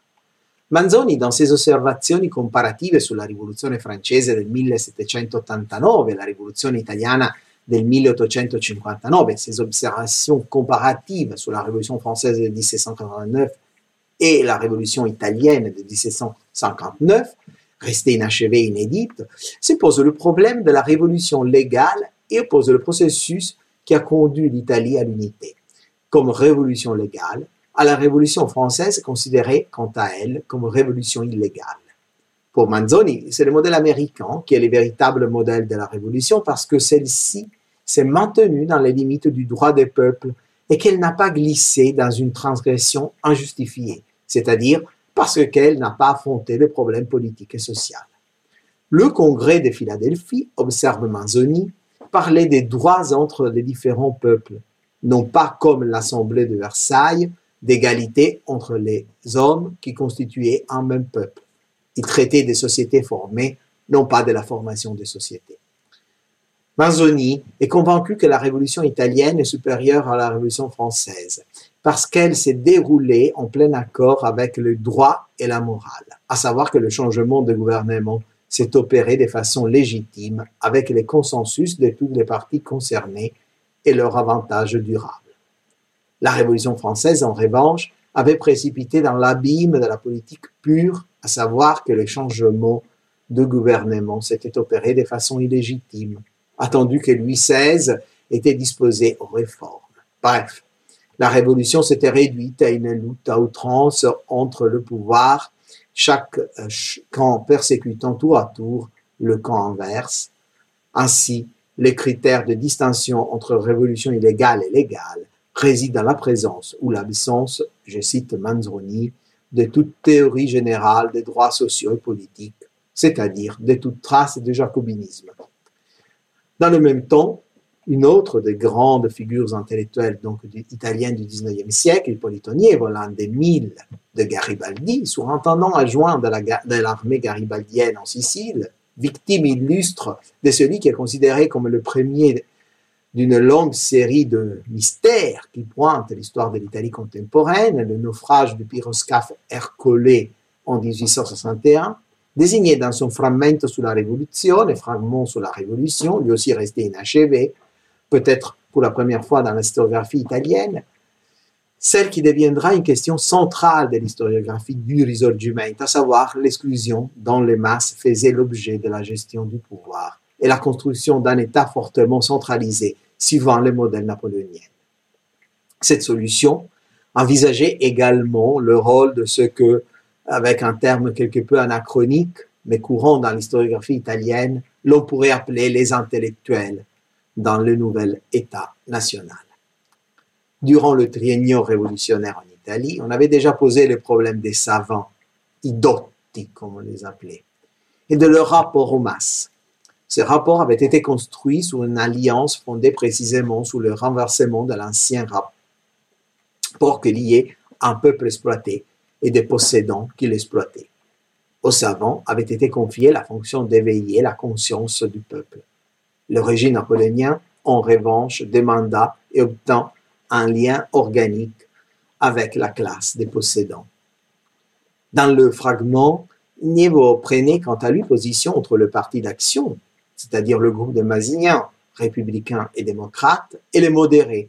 Manzoni, dans ses osservazioni comparative sulla rivoluzione francese del 1789 e la rivoluzione italiana del 1859, ses observations comparatives sur la révolution française de 1789 et la révolution italienne de 1759, restée inachevée inédite, se pose le problème de la révolution légale et oppose le processus qui a conduit l'Italie à l'unité. Comme révolution légale, à la Révolution française considérée quant à elle comme révolution illégale. Pour Manzoni, c'est le modèle américain qui est le véritable modèle de la Révolution parce que celle-ci s'est maintenue dans les limites du droit des peuples et qu'elle n'a pas glissé dans une transgression injustifiée, c'est-à-dire parce qu'elle n'a pas affronté le problème politique et social. Le Congrès de Philadelphie, observe Manzoni, parlait des droits entre les différents peuples, non pas comme l'Assemblée de Versailles, d'égalité entre les hommes qui constituaient un même peuple. Il traitait des sociétés formées, non pas de la formation des sociétés. Manzoni est convaincu que la révolution italienne est supérieure à la révolution française parce qu'elle s'est déroulée en plein accord avec le droit et la morale, à savoir que le changement de gouvernement s'est opéré de façon légitime avec les consensus de toutes les parties concernées et leur avantage durable. La Révolution française, en revanche, avait précipité dans l'abîme de la politique pure, à savoir que le changement de gouvernement s'était opéré de façon illégitime, attendu que Louis XVI était disposé aux réformes. Bref, la révolution s'était réduite à une lutte à outrance entre le pouvoir, chaque euh, camp persécutant tour à tour le camp inverse. Ainsi, les critères de distinction entre révolution illégale et légale résident dans la présence ou l'absence, je cite Manzoni, de toute théorie générale des droits sociaux et politiques, c'est-à-dire de toute trace de jacobinisme. Dans le même temps, une autre des grandes figures intellectuelles donc italiennes du XIXe siècle, Ippolito Nievo, l'un des mille de Garibaldi, surintendant adjoint de l'armée garibaldienne en Sicile, victime illustre de celui qui est considéré comme le premier d'une longue série de mystères qui pointent l'histoire de l'Italie contemporaine, le naufrage du pyroscaphe Ercole en 1861, désigné dans son Frammento sulla Rivoluzione, fragment sur la Révolution, lui aussi resté inachevé, peut-être pour la première fois dans l'historiographie italienne, celle qui deviendra une question centrale de l'historiographie du Risorgimento, à savoir l'exclusion dont les masses faisaient l'objet de la gestion du pouvoir et la construction d'un État fortement centralisé, suivant le modèle napoléonien. Cette solution envisageait également le rôle de ce que avec un terme quelque peu anachronique, mais courant dans l'historiographie italienne, l'on pourrait appeler les intellectuels dans le nouvel État national. Durant le triennio révolutionnaire en Italie, on avait déjà posé le problème des savants, i dotti, comme on les appelait, et de leur rapport aux masses. Ce rapport avait été construit sous une alliance fondée précisément sous le renversement de l'ancien rapport que liait un peuple exploité et des possédants qui l'exploitaient. Aux savants avait été confiée la fonction d'éveiller la conscience du peuple. Le régime napoléonien, en revanche, demanda et obtint un lien organique avec la classe des possédants. Dans le fragment, Nievo prenait quant à lui position entre le parti d'action, c'est-à-dire le groupe de Masignan, républicains et démocrates, et les modérés,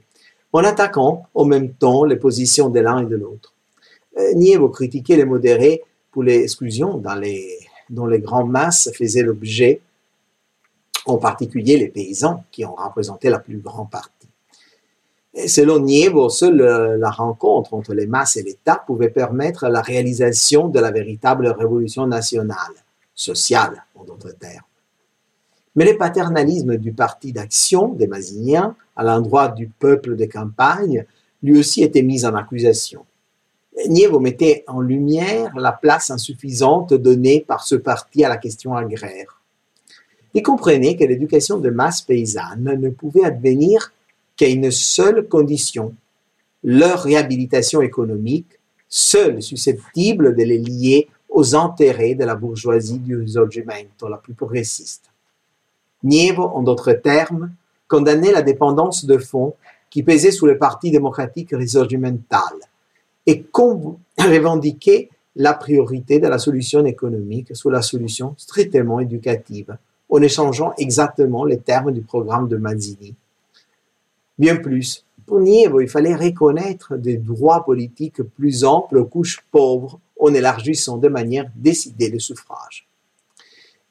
en attaquant en même temps les positions de l'un et de l'autre. Euh, Nievo critiquait les modérés pour les exclusions dont les grandes masses faisaient l'objet, en particulier les paysans qui ont représenté la plus grande partie. Selon Nievo, seule euh, la rencontre entre les masses et l'État pouvait permettre la réalisation de la véritable révolution nationale, sociale en d'autres termes. Mais le paternalisme du parti d'action des Masigniens à l'endroit du peuple de campagne lui aussi était mis en accusation. Nievo mettait en lumière la place insuffisante donnée par ce parti à la question agraire. Il comprenait que l'éducation de masse paysanne ne pouvait advenir qu'à une seule condition, leur réhabilitation économique, seule susceptible de les lier aux intérêts de la bourgeoisie du risorgimento la plus progressiste. Nievo, en d'autres termes, condamnait la dépendance de fonds qui pesait sous le Parti démocratique risorgimental et <coughs> revendiquait la priorité de la solution économique sur la solution strictement éducative, en échangeant exactement les termes du programme de Mazzini. Bien plus, pour Nievo, il fallait reconnaître des droits politiques plus amples aux couches pauvres en élargissant de manière décidée le suffrage.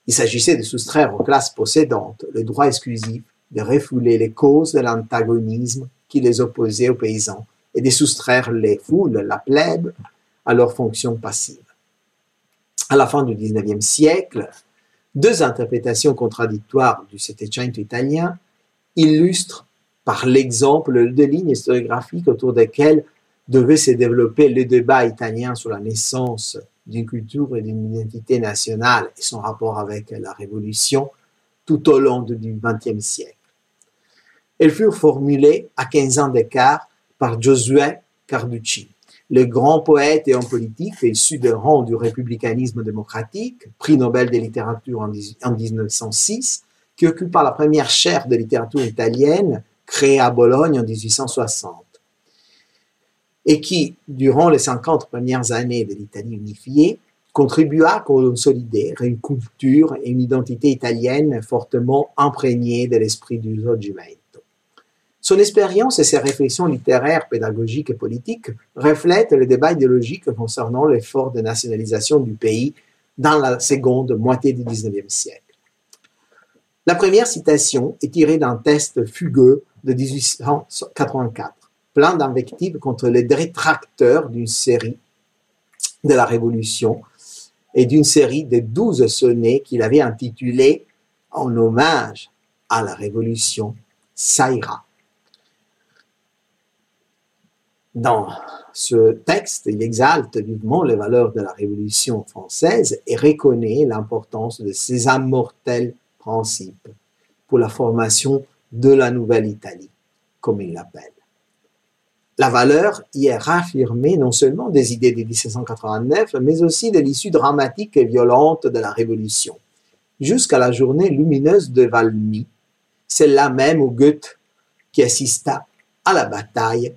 Il s'agissait de soustraire aux classes possédantes le droit exclusif de refouler les causes de l'antagonisme qui les opposait aux paysans et de soustraire les foules, la plèbe, à leur fonction passive. À la fin du XIXe siècle, deux interprétations contradictoires du Settecento italien illustrent par l'exemple de lignes historiographiques autour desquelles devait se développer le débat italien sur la naissance d'une culture et d'une identité nationale et son rapport avec la Révolution tout au long du XXe siècle. Elles furent formulées à 15 ans d'écart par Josué Carducci, le grand poète et homme politique issu des rangs du républicanisme démocratique, prix Nobel de littérature en 1906, qui occupa la première chaire de littérature italienne créée à Bologne en 1860 et qui, durant les 50 premières années de l'Italie unifiée, contribua à consolider une culture et une identité italienne fortement imprégnées de l'esprit du Risorgimento. Son expérience et ses réflexions littéraires, pédagogiques et politiques reflètent le débat idéologique concernant l'effort de nationalisation du pays dans la seconde moitié du XIXe siècle. La première citation est tirée d'un test fugueux de 1884, plein d'invectives contre les détracteurs d'une série de la Révolution et d'une série de douze sonnets qu'il avait intitulés en hommage à la Révolution Saïra. Dans ce texte, il exalte vivement les valeurs de la Révolution française et reconnaît l'importance de ces immortels principes pour la formation de la nouvelle Italie, comme il l'appelle. La valeur y est raffirmée non seulement des idées de 1789, mais aussi de l'issue dramatique et violente de la Révolution, jusqu'à la journée lumineuse de Valmy, celle-là même où Goethe, qui assista à la bataille,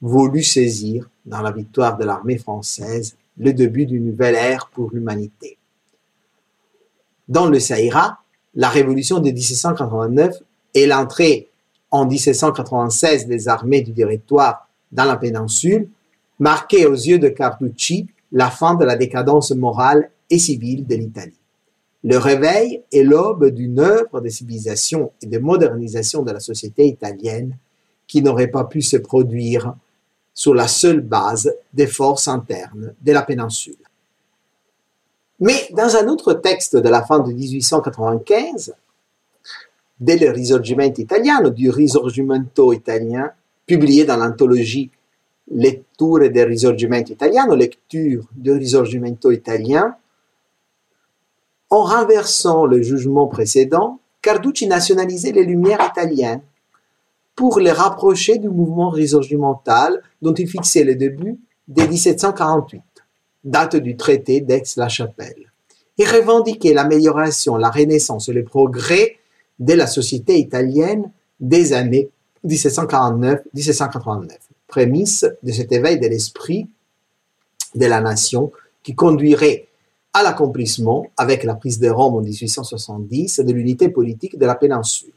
voulut saisir, dans la victoire de l'armée française, le début d'une nouvelle ère pour l'humanité. Dans le Saïra, la révolution de 1789 et l'entrée en 1796 des armées du directoire dans la péninsule marquaient aux yeux de Carducci la fin de la décadence morale et civile de l'Italie. Le réveil est l'aube d'une œuvre de civilisation et de modernisation de la société italienne qui n'aurait pas pu se produire sur la seule base des forces internes de la péninsule. Mais dans un autre texte de la fin de 1895, del Risorgimento Italiano, du Risorgimento italien, publié dans l'anthologie Letture del Risorgimento Italiano, lecture du Risorgimento italien, en renversant le jugement précédent, Carducci nationalisait les Lumières italiennes pour les rapprocher du mouvement risorgimental dont il fixait le début dès 1748, date du traité d'Aix-la-Chapelle, et revendiquait l'amélioration, la renaissance et le progrès de la société italienne des années 1749-1789, prémisse de cet éveil de l'esprit de la nation qui conduirait à l'accomplissement, avec la prise de Rome en 1870, de l'unité politique de la péninsule.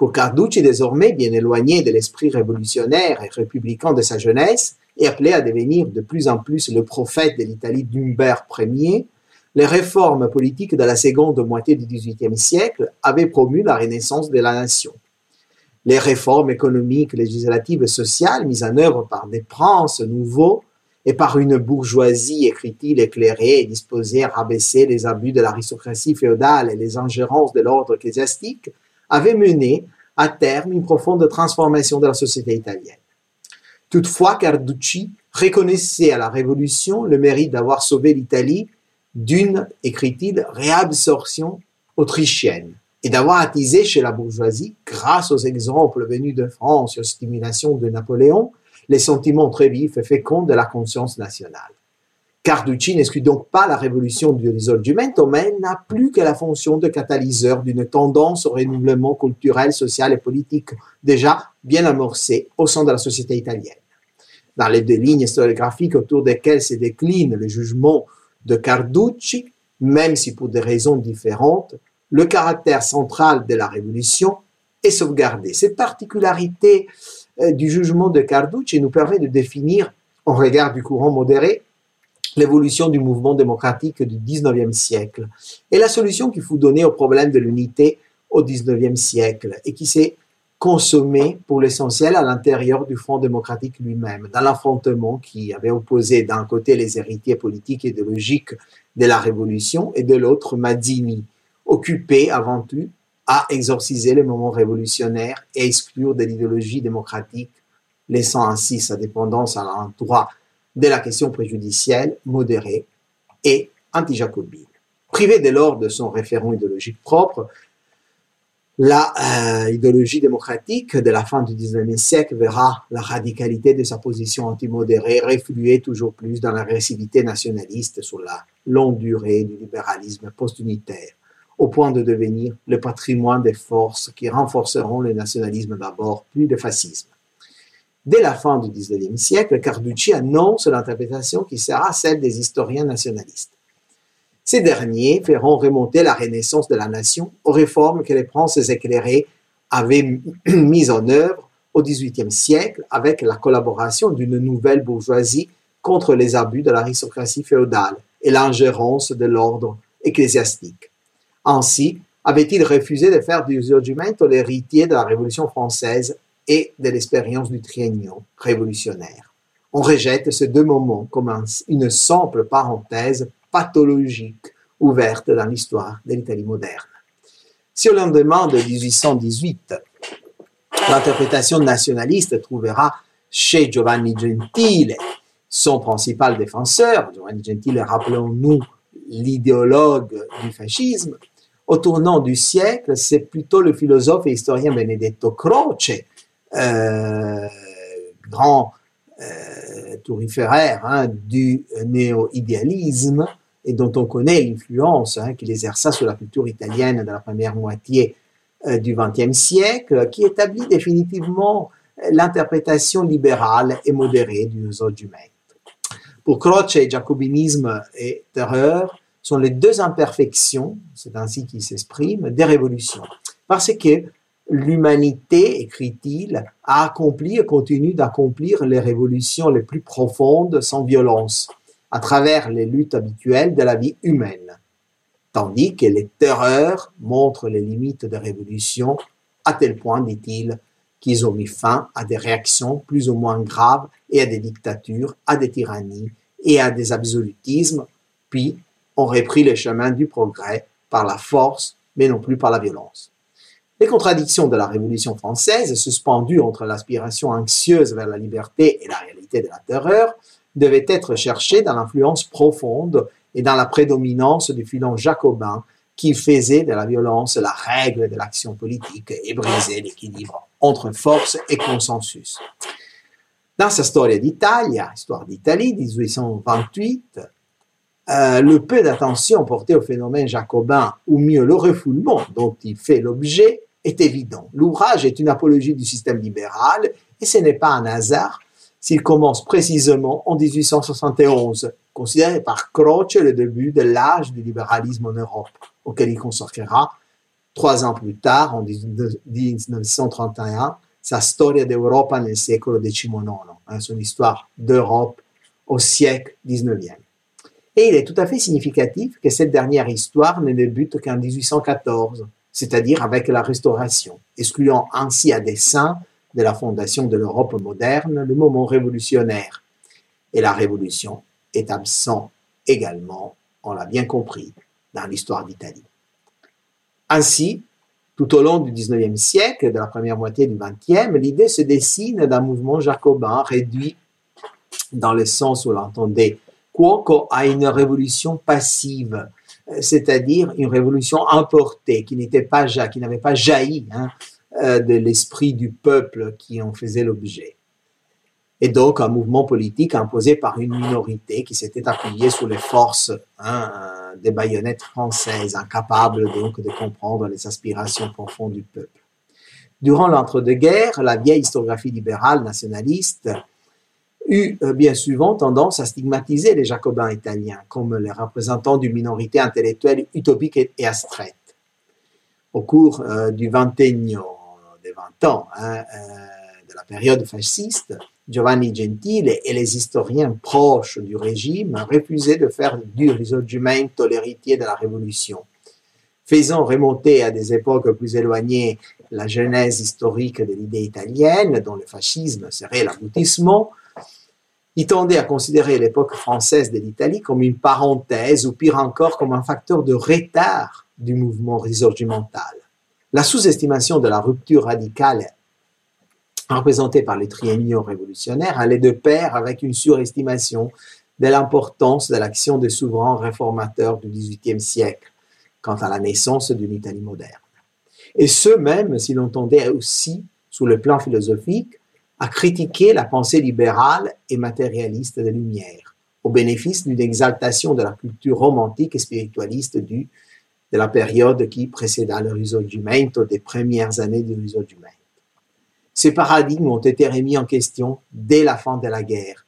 Pour Carducci, désormais bien éloigné de l'esprit révolutionnaire et républicain de sa jeunesse, et appelé à devenir de plus en plus le prophète de l'Italie d'Humbert Ier, les réformes politiques de la seconde moitié du XVIIIe siècle avaient promu la renaissance de la nation. Les réformes économiques, législatives et sociales mises en œuvre par des princes nouveaux et par une bourgeoisie, écrit-il, éclairée et disposée à rabaisser les abus de l'aristocratie féodale et les ingérences de l'ordre ecclésiastique, avait mené à terme une profonde transformation de la société italienne. Toutefois, Carducci reconnaissait à la Révolution le mérite d'avoir sauvé l'Italie d'une, écrit-il, réabsorption autrichienne et d'avoir attisé chez la bourgeoisie, grâce aux exemples venus de France et aux stimulations de Napoléon, les sentiments très vifs et féconds de la conscience nationale. Carducci n'exclut donc pas la révolution du risorgimento, mais n'a plus que la fonction de catalyseur d'une tendance au renouvellement culturel, social et politique déjà bien amorcée au sein de la société italienne. Dans les deux lignes historiographiques autour desquelles se décline le jugement de Carducci, même si pour des raisons différentes, le caractère central de la révolution est sauvegardé. Cette particularité euh, du jugement de Carducci nous permet de définir, en regard du courant modéré, l'évolution du mouvement démocratique du 19e siècle. Et la solution qui fut donnée au problème de l'unité au 19e siècle et qui s'est consommée pour l'essentiel à l'intérieur du Front démocratique lui-même, dans l'affrontement qui avait opposé d'un côté les héritiers politiques et idéologiques de la Révolution et de l'autre Mazzini, occupé avant tout à exorciser le moment révolutionnaire et exclure de l'idéologie démocratique, laissant ainsi sa dépendance à l'endroit de la question préjudicielle modérée et anti-jacobine. Privé dès lors de son référent idéologique propre, la euh, idéologie démocratique de la fin du XIXe siècle verra la radicalité de sa position antimodérée refluer toujours plus dans l'agressivité nationaliste sur la longue durée du libéralisme post-unitaire, au point de devenir le patrimoine des forces qui renforceront le nationalisme d'abord, puis le fascisme. Dès la fin du XIXe siècle, Carducci annonce l'interprétation qui sera celle des historiens nationalistes. Ces derniers feront remonter la renaissance de la nation aux réformes que les princes éclairés avaient <clears throat> mises en œuvre au XVIIIe siècle avec la collaboration d'une nouvelle bourgeoisie contre les abus de l'aristocratie féodale et l'ingérence de l'ordre ecclésiastique. Ainsi, avait-il refusé de faire du Risorgimento l'héritier de la Révolution française et de l'expérience du triennio révolutionnaire. On rejette ces deux moments comme une simple parenthèse pathologique ouverte dans l'histoire de l'Italie moderne. Si au lendemain de 1818, l'interprétation nationaliste trouvera chez Giovanni Gentile son principal défenseur, Giovanni Gentile, rappelons-nous l'idéologue du fascisme, au tournant du siècle, c'est plutôt le philosophe et historien Benedetto Croce, grand euh, touriféraire hein, du néo-idéalisme, et dont on connaît l'influence hein, qu'il exerça sur la culture italienne dans la première moitié euh, du XXe siècle, qui établit définitivement l'interprétation libérale et modérée du Risorgimento. Pour Croce, jacobinisme et terreur sont les deux imperfections, c'est ainsi qu'il s'exprime, des révolutions. Parce que l'humanité, écrit-il, a accompli et continue d'accomplir les révolutions les plus profondes sans violence à travers les luttes habituelles de la vie humaine, tandis que les terreurs montrent les limites des révolutions à tel point, dit-il, qu'ils ont mis fin à des réactions plus ou moins graves et à des dictatures, à des tyrannies et à des absolutismes, puis ont repris le chemin du progrès par la force, mais non plus par la violence. Les contradictions de la Révolution française, suspendues entre l'aspiration anxieuse vers la liberté et la réalité de la terreur, devait être cherché dans l'influence profonde et dans la prédominance du filon jacobin qui faisait de la violence la règle de l'action politique et brisait l'équilibre entre force et consensus. Dans sa storia d'Italia, histoire d'Italie, 1828, euh, le peu d'attention porté au phénomène jacobin, ou mieux le refoulement dont il fait l'objet, est évident. L'ouvrage est une apologie du système libéral et ce n'est pas un hasard s'il commence précisément en 1871, considéré par Croce le début de l'âge du libéralisme en Europe, auquel il consacrera trois ans plus tard, en 1931, sa Storia d'Europa nel secolo XIX, hein, son histoire d'Europe au siècle XIX. Et il est tout à fait significatif que cette dernière histoire ne débute qu'en 1814, c'est-à-dire avec la Restauration, excluant ainsi à dessein de la fondation de l'Europe moderne, le moment révolutionnaire. Et la révolution est absent également, on l'a bien compris, dans l'histoire d'Italie. Ainsi, tout au long du XIXe siècle, de la première moitié du XXe, l'idée se dessine d'un mouvement jacobin réduit dans le sens où l'entendait Cuoco à une révolution passive, c'est-à-dire une révolution importée qui n'était pas qui n'avait pas jailli hein, euh, de l'esprit du peuple qui en faisait l'objet. Et donc un mouvement politique imposé par une minorité qui s'était appuyée sur les forces hein, des baïonnettes françaises, incapables donc de comprendre les aspirations profondes du peuple. Durant l'entre-deux-guerres, la vieille historiographie libérale nationaliste eut euh, bien souvent tendance à stigmatiser les jacobins italiens comme les représentants d'une minorité intellectuelle utopique et abstraite. Au cours euh, du vingtième des 20 ans hein, euh, de la période fasciste, Giovanni Gentile et les historiens proches du régime refusaient de faire du risorgimento l'héritier de la révolution. Faisant remonter à des époques plus éloignées la genèse historique de l'idée italienne, dont le fascisme serait l'aboutissement, il tendait à considérer l'époque française de l'Italie comme une parenthèse ou pire encore comme un facteur de retard du mouvement risorgimental. La sous-estimation de la rupture radicale représentée par les trienniaux révolutionnaires allait de pair avec une surestimation de l'importance de l'action des souverains réformateurs du XVIIIe siècle quant à la naissance d'une Italie moderne. Et ce même s'il entendait aussi, sous le plan philosophique, à critiquer la pensée libérale et matérialiste des Lumières, au bénéfice d'une exaltation de la culture romantique et spiritualiste du, de la période qui précéda le Risorgimento, des premières années du Risorgimento. Ces paradigmes ont été remis en question dès la fin de la guerre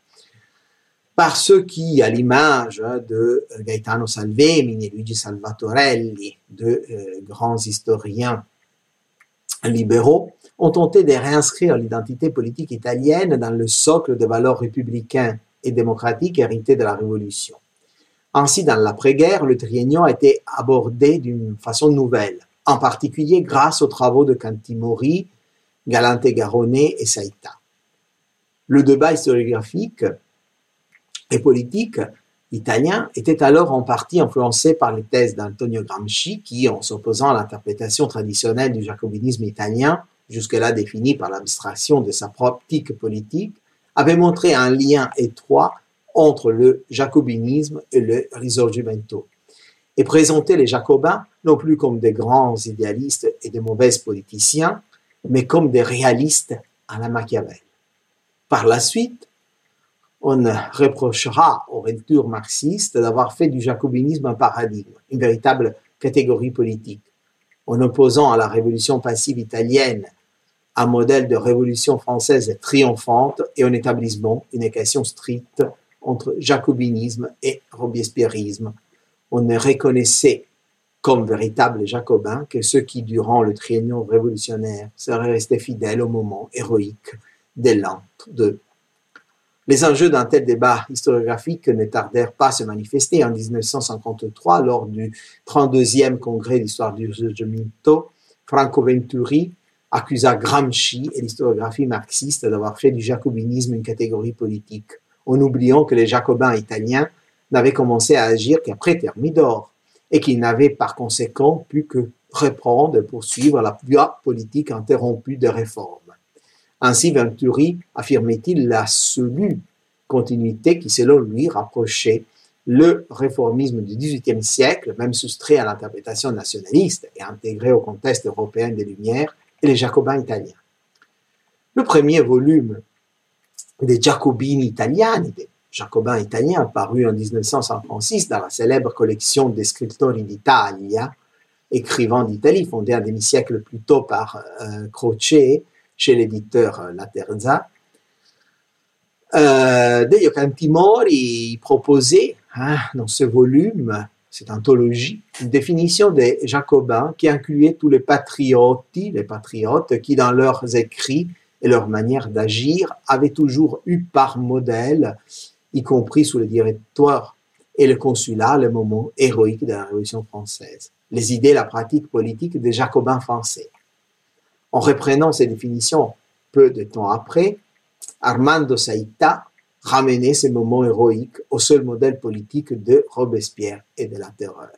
par ceux qui, à l'image de Gaetano Salvemini et Luigi Salvatorelli, de euh, grands historiens libéraux, ont tenté de réinscrire l'identité politique italienne dans le socle de valeurs républicains et démocratiques hérités de la Révolution. Ainsi, dans l'après-guerre, le triennio a été abordé d'une façon nouvelle, en particulier grâce aux travaux de Cantimori, Galante Garone et Saïta. Le débat historiographique et politique italien était alors en partie influencé par les thèses d'Antonio Gramsci qui, en s'opposant à l'interprétation traditionnelle du jacobinisme italien, jusque-là défini par l'abstraction de sa propre optique politique, avait montré un lien étroit entre le jacobinisme et le risorgimento, et présenté les jacobins non plus comme des grands idéalistes et des mauvais politiciens, mais comme des réalistes à la Machiavel. Par la suite, on reprochera aux lectures marxistes d'avoir fait du jacobinisme un paradigme, une véritable catégorie politique, en opposant à la révolution passive italienne un modèle de révolution française triomphante et en établissement une équation stricte entre jacobinisme et robespierrisme. On ne reconnaissait comme véritables jacobins que ceux qui, durant le triennium révolutionnaire, seraient restés fidèles au moment héroïque des l'an de les enjeux d'un tel débat historiographique ne tardèrent pas à se manifester en 1953 lors du 32e congrès d'histoire du Risorgimento. Franco Venturi accusa Gramsci et l'historiographie marxiste d'avoir fait du jacobinisme une catégorie politique, en oubliant que les jacobins italiens n'avaient commencé à agir qu'après Thermidor et qu'ils n'avaient par conséquent pu que reprendre et poursuivre la voie politique interrompue de réformes. Ainsi, Venturi affirmait-il la l'absolue continuité qui, selon lui, rapprochait le réformisme du XVIIIe siècle, même soustrait à l'interprétation nationaliste et intégré au contexte européen des Lumières, et les Jacobins italiens. Le premier volume des Jacobini Italiani, des Jacobins italiens, paru en 1956 dans la célèbre collection des Scrittori d'Italia, écrivants d'Italie, fondée un demi-siècle plus tôt par euh, Croce, chez l'éditeur euh, La Terza. Euh, Cantimori proposait hein, dans ce volume, cette anthologie, une définition des Jacobins qui incluait tous les patriotes, les patriotes qui dans leurs écrits et leur manière d'agir avaient toujours eu par modèle, y compris sous le directoire et le consulat, le moment héroïque de la Révolution française, les idées, la pratique politique des Jacobins français. En reprenant ces définitions peu de temps après, Armando Saïta ramenait ces moments héroïques au seul modèle politique de Robespierre et de la terreur.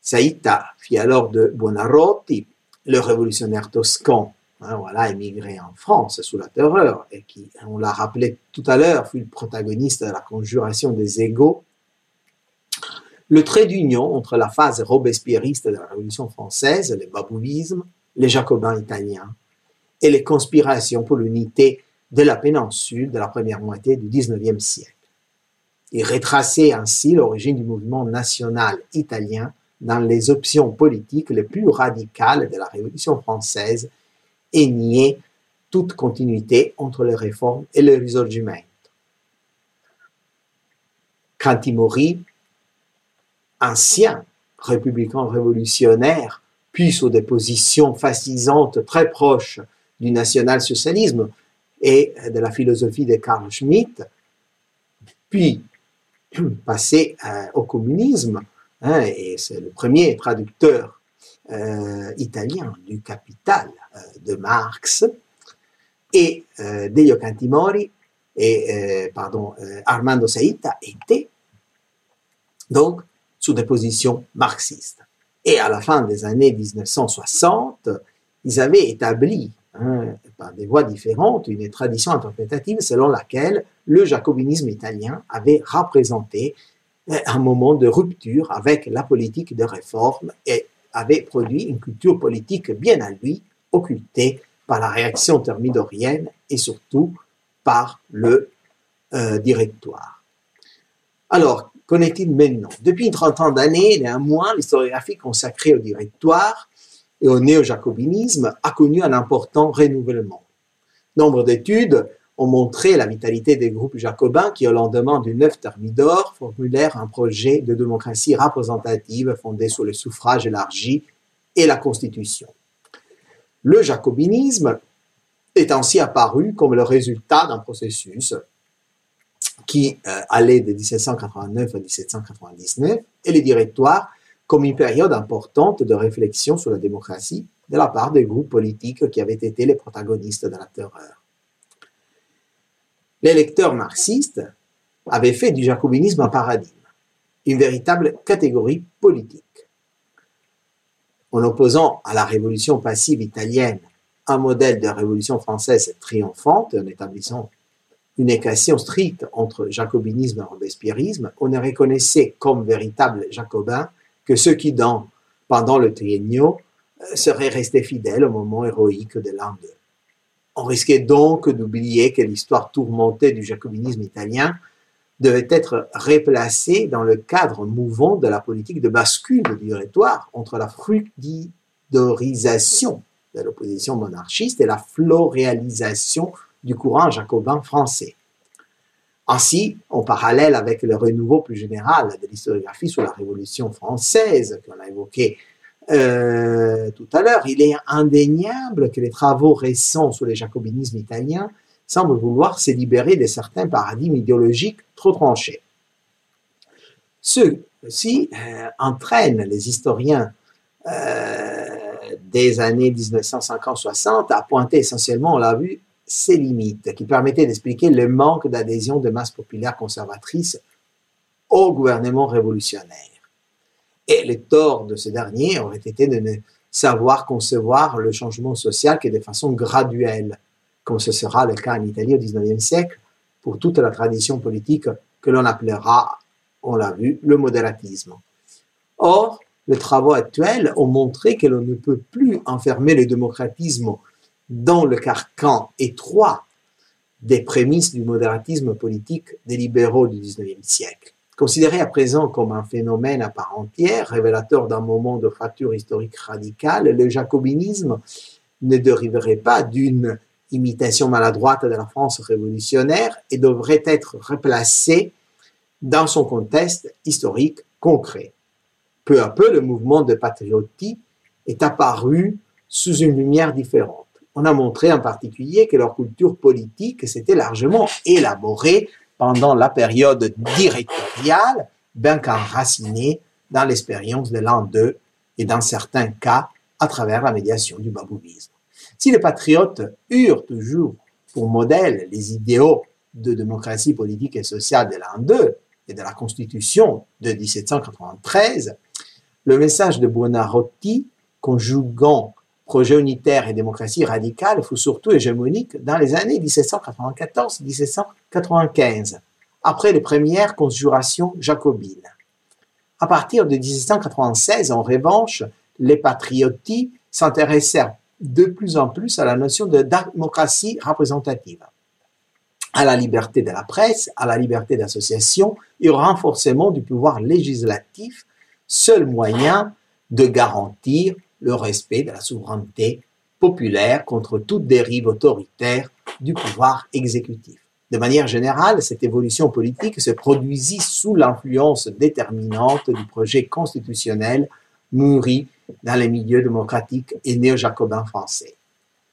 Saïta fit alors de Buonarroti le révolutionnaire toscan, hein, voilà, émigré en France sous la terreur, et qui, on l'a rappelé tout à l'heure, fut le protagoniste de la conjuration des égaux le trait d'union entre la phase robespierriste de la Révolution française, le babouisme, les jacobins italiens, et les conspirations pour l'unité de la péninsule de la première moitié du XIXe siècle. Il retraçait ainsi l'origine du mouvement national italien dans les options politiques les plus radicales de la Révolution française et niait toute continuité entre les réformes et le risorgimento. Cantimori ancien républicain révolutionnaire, puis sur des positions fascisantes très proches du national-socialisme et de la philosophie de Karl Schmitt, puis <clears throat> passé euh, au communisme, hein, et c'est le premier traducteur euh, italien du Capital euh, de Marx, et Deio Cantimori et pardon, Armando Saïta étaient donc sous des positions marxistes. Et à la fin des années 1960, ils avaient établi hein, par des voies différentes, une tradition interprétative selon laquelle le jacobinisme italien avait représenté euh, un moment de rupture avec la politique de réforme et avait produit une culture politique bien à lui, occultée par la réaction thermidorienne et surtout par le euh, directoire. Alors, qu'en est-il maintenant? Depuis une trentaine d'années, néanmoins, l'historiographie consacrée au directoire et au néo-jacobinisme a connu un important renouvellement. Nombre d'études ont montré la vitalité des groupes jacobins qui, au lendemain du 9 Thermidor, formulèrent un projet de démocratie représentative fondé sur le suffrage élargi et la Constitution. Le jacobinisme est ainsi apparu comme le résultat d'un processus qui euh, allait de 1789 à 1799 et les directoires comme une période importante de réflexion sur la démocratie de la part des groupes politiques qui avaient été les protagonistes de la terreur. Les lecteurs marxistes avaient fait du jacobinisme un paradigme, une véritable catégorie politique. En opposant à la révolution passive italienne un modèle de révolution française triomphante, en établissant une équation stricte entre jacobinisme et robespierrisme, on ne reconnaissait comme véritables jacobins que ceux qui, dans, pendant le triennio, euh, seraient restés fidèles au moment héroïque de l'an 2. On risquait donc d'oublier que l'histoire tourmentée du jacobinisme italien devait être replacée dans le cadre mouvant de la politique de bascule du territoire entre la fructidorisation de l'opposition monarchiste et la floréalisation du courant jacobin français. Ainsi, en parallèle avec le renouveau plus général de l'historiographie sur la Révolution française qu'on a évoqué euh, tout à l'heure, il est indéniable que les travaux récents sur le jacobinisme italien semblent vouloir se libérer de certains paradigmes idéologiques trop tranchés. Ceux-ci euh, entraînent les historiens euh, des années 1950-60 à pointer essentiellement, on l'a vu, ses limites, qui permettaient d'expliquer le manque d'adhésion de masse populaire conservatrice au gouvernement révolutionnaire. Et le tort de ce dernier aurait été de ne savoir concevoir le changement social que de façon graduelle, comme ce sera le cas en Italie au XIXe siècle pour toute la tradition politique que l'on appellera, on l'a vu, le modératisme. Or, les travaux actuels ont montré que l'on ne peut plus enfermer le démocratisme dans le carcan étroit des prémices du modératisme politique des libéraux du XIXe siècle. Considéré à présent comme un phénomène à part entière, révélateur d'un moment de fracture historique radicale, le jacobinisme ne dériverait pas d'une imitation maladroite de la France révolutionnaire et devrait être replacé dans son contexte historique concret. Peu à peu, le mouvement de patriotie est apparu sous une lumière différente on a montré en particulier que leur culture politique s'était largement élaborée pendant la période directoriale, bien qu'enracinée dans l'expérience de l'an 2 et dans certains cas à travers la médiation du babouisme. Si les patriotes eurent toujours pour modèle les idéaux de démocratie politique et sociale de l'an 2 et de la Constitution de 1793, le message de Buonarroti, conjuguant projet unitaire et démocratie radicale fut surtout hégémonique dans les années 1794-1795, après les premières conjurations jacobines. À partir de 1796, en revanche, les patriotis s'intéressèrent de plus en plus à la notion de démocratie représentative, à la liberté de la presse, à la liberté d'association et au renforcement du pouvoir législatif, seul moyen de garantir le respect de la souveraineté populaire contre toute dérive autoritaire du pouvoir exécutif. De manière générale, cette évolution politique se produisit sous l'influence déterminante du projet constitutionnel mûri dans les milieux démocratiques et néo-jacobins français.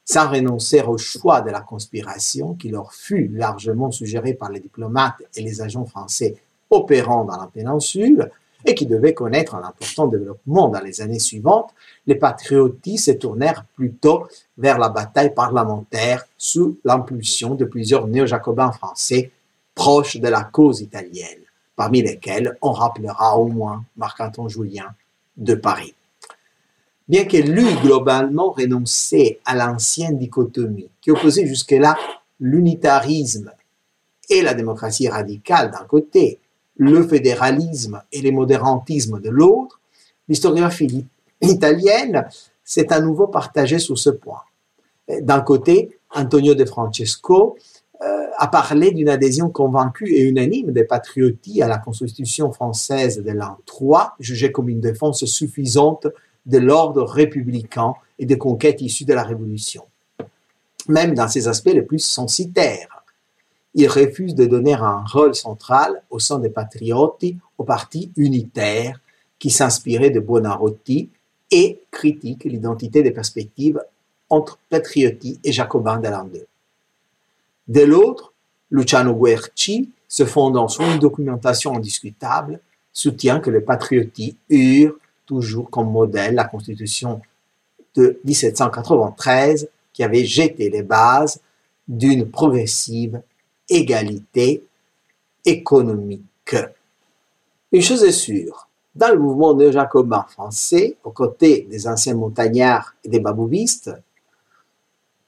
Sans renoncer au choix de la conspiration qui leur fut largement suggéré par les diplomates et les agents français opérant dans la péninsule, et qui devait connaître un important développement dans les années suivantes, les patriotis se tournèrent plutôt vers la bataille parlementaire sous l'impulsion de plusieurs néo-jacobins français proches de la cause italienne, parmi lesquels on rappellera au moins Marc-Antoine Julien de Paris. bien qu'elle eût globalement renoncé à l'ancienne dichotomie qui opposait jusque-là l'unitarisme et la démocratie radicale d'un côté, le fédéralisme et les modérantismes de l'autre, l'historiographie italienne s'est à nouveau partagée sur ce point. D'un côté, Antonio De Francesco euh, a parlé d'une adhésion convaincue et unanime des patriotis à la Constitution française de l'an 3, jugée comme une défense suffisante de l'ordre républicain et des conquêtes issues de la Révolution. Même dans ses aspects les plus censitaires, il refuse de donner un rôle central au sein des patriotes au parti unitaire qui s'inspirait de Buonarroti et critique l'identité des perspectives entre patriotis et jacobins de l'an 2. De l'autre, Luciano Guerci, se fondant sur une documentation indiscutable, soutient que les patriotis eurent toujours comme modèle la Constitution de 1793 qui avait jeté les bases d'une progressive égalité économique. Une chose est sûre, dans le mouvement néo-jacobin français, aux côtés des anciens montagnards et des babouvistes,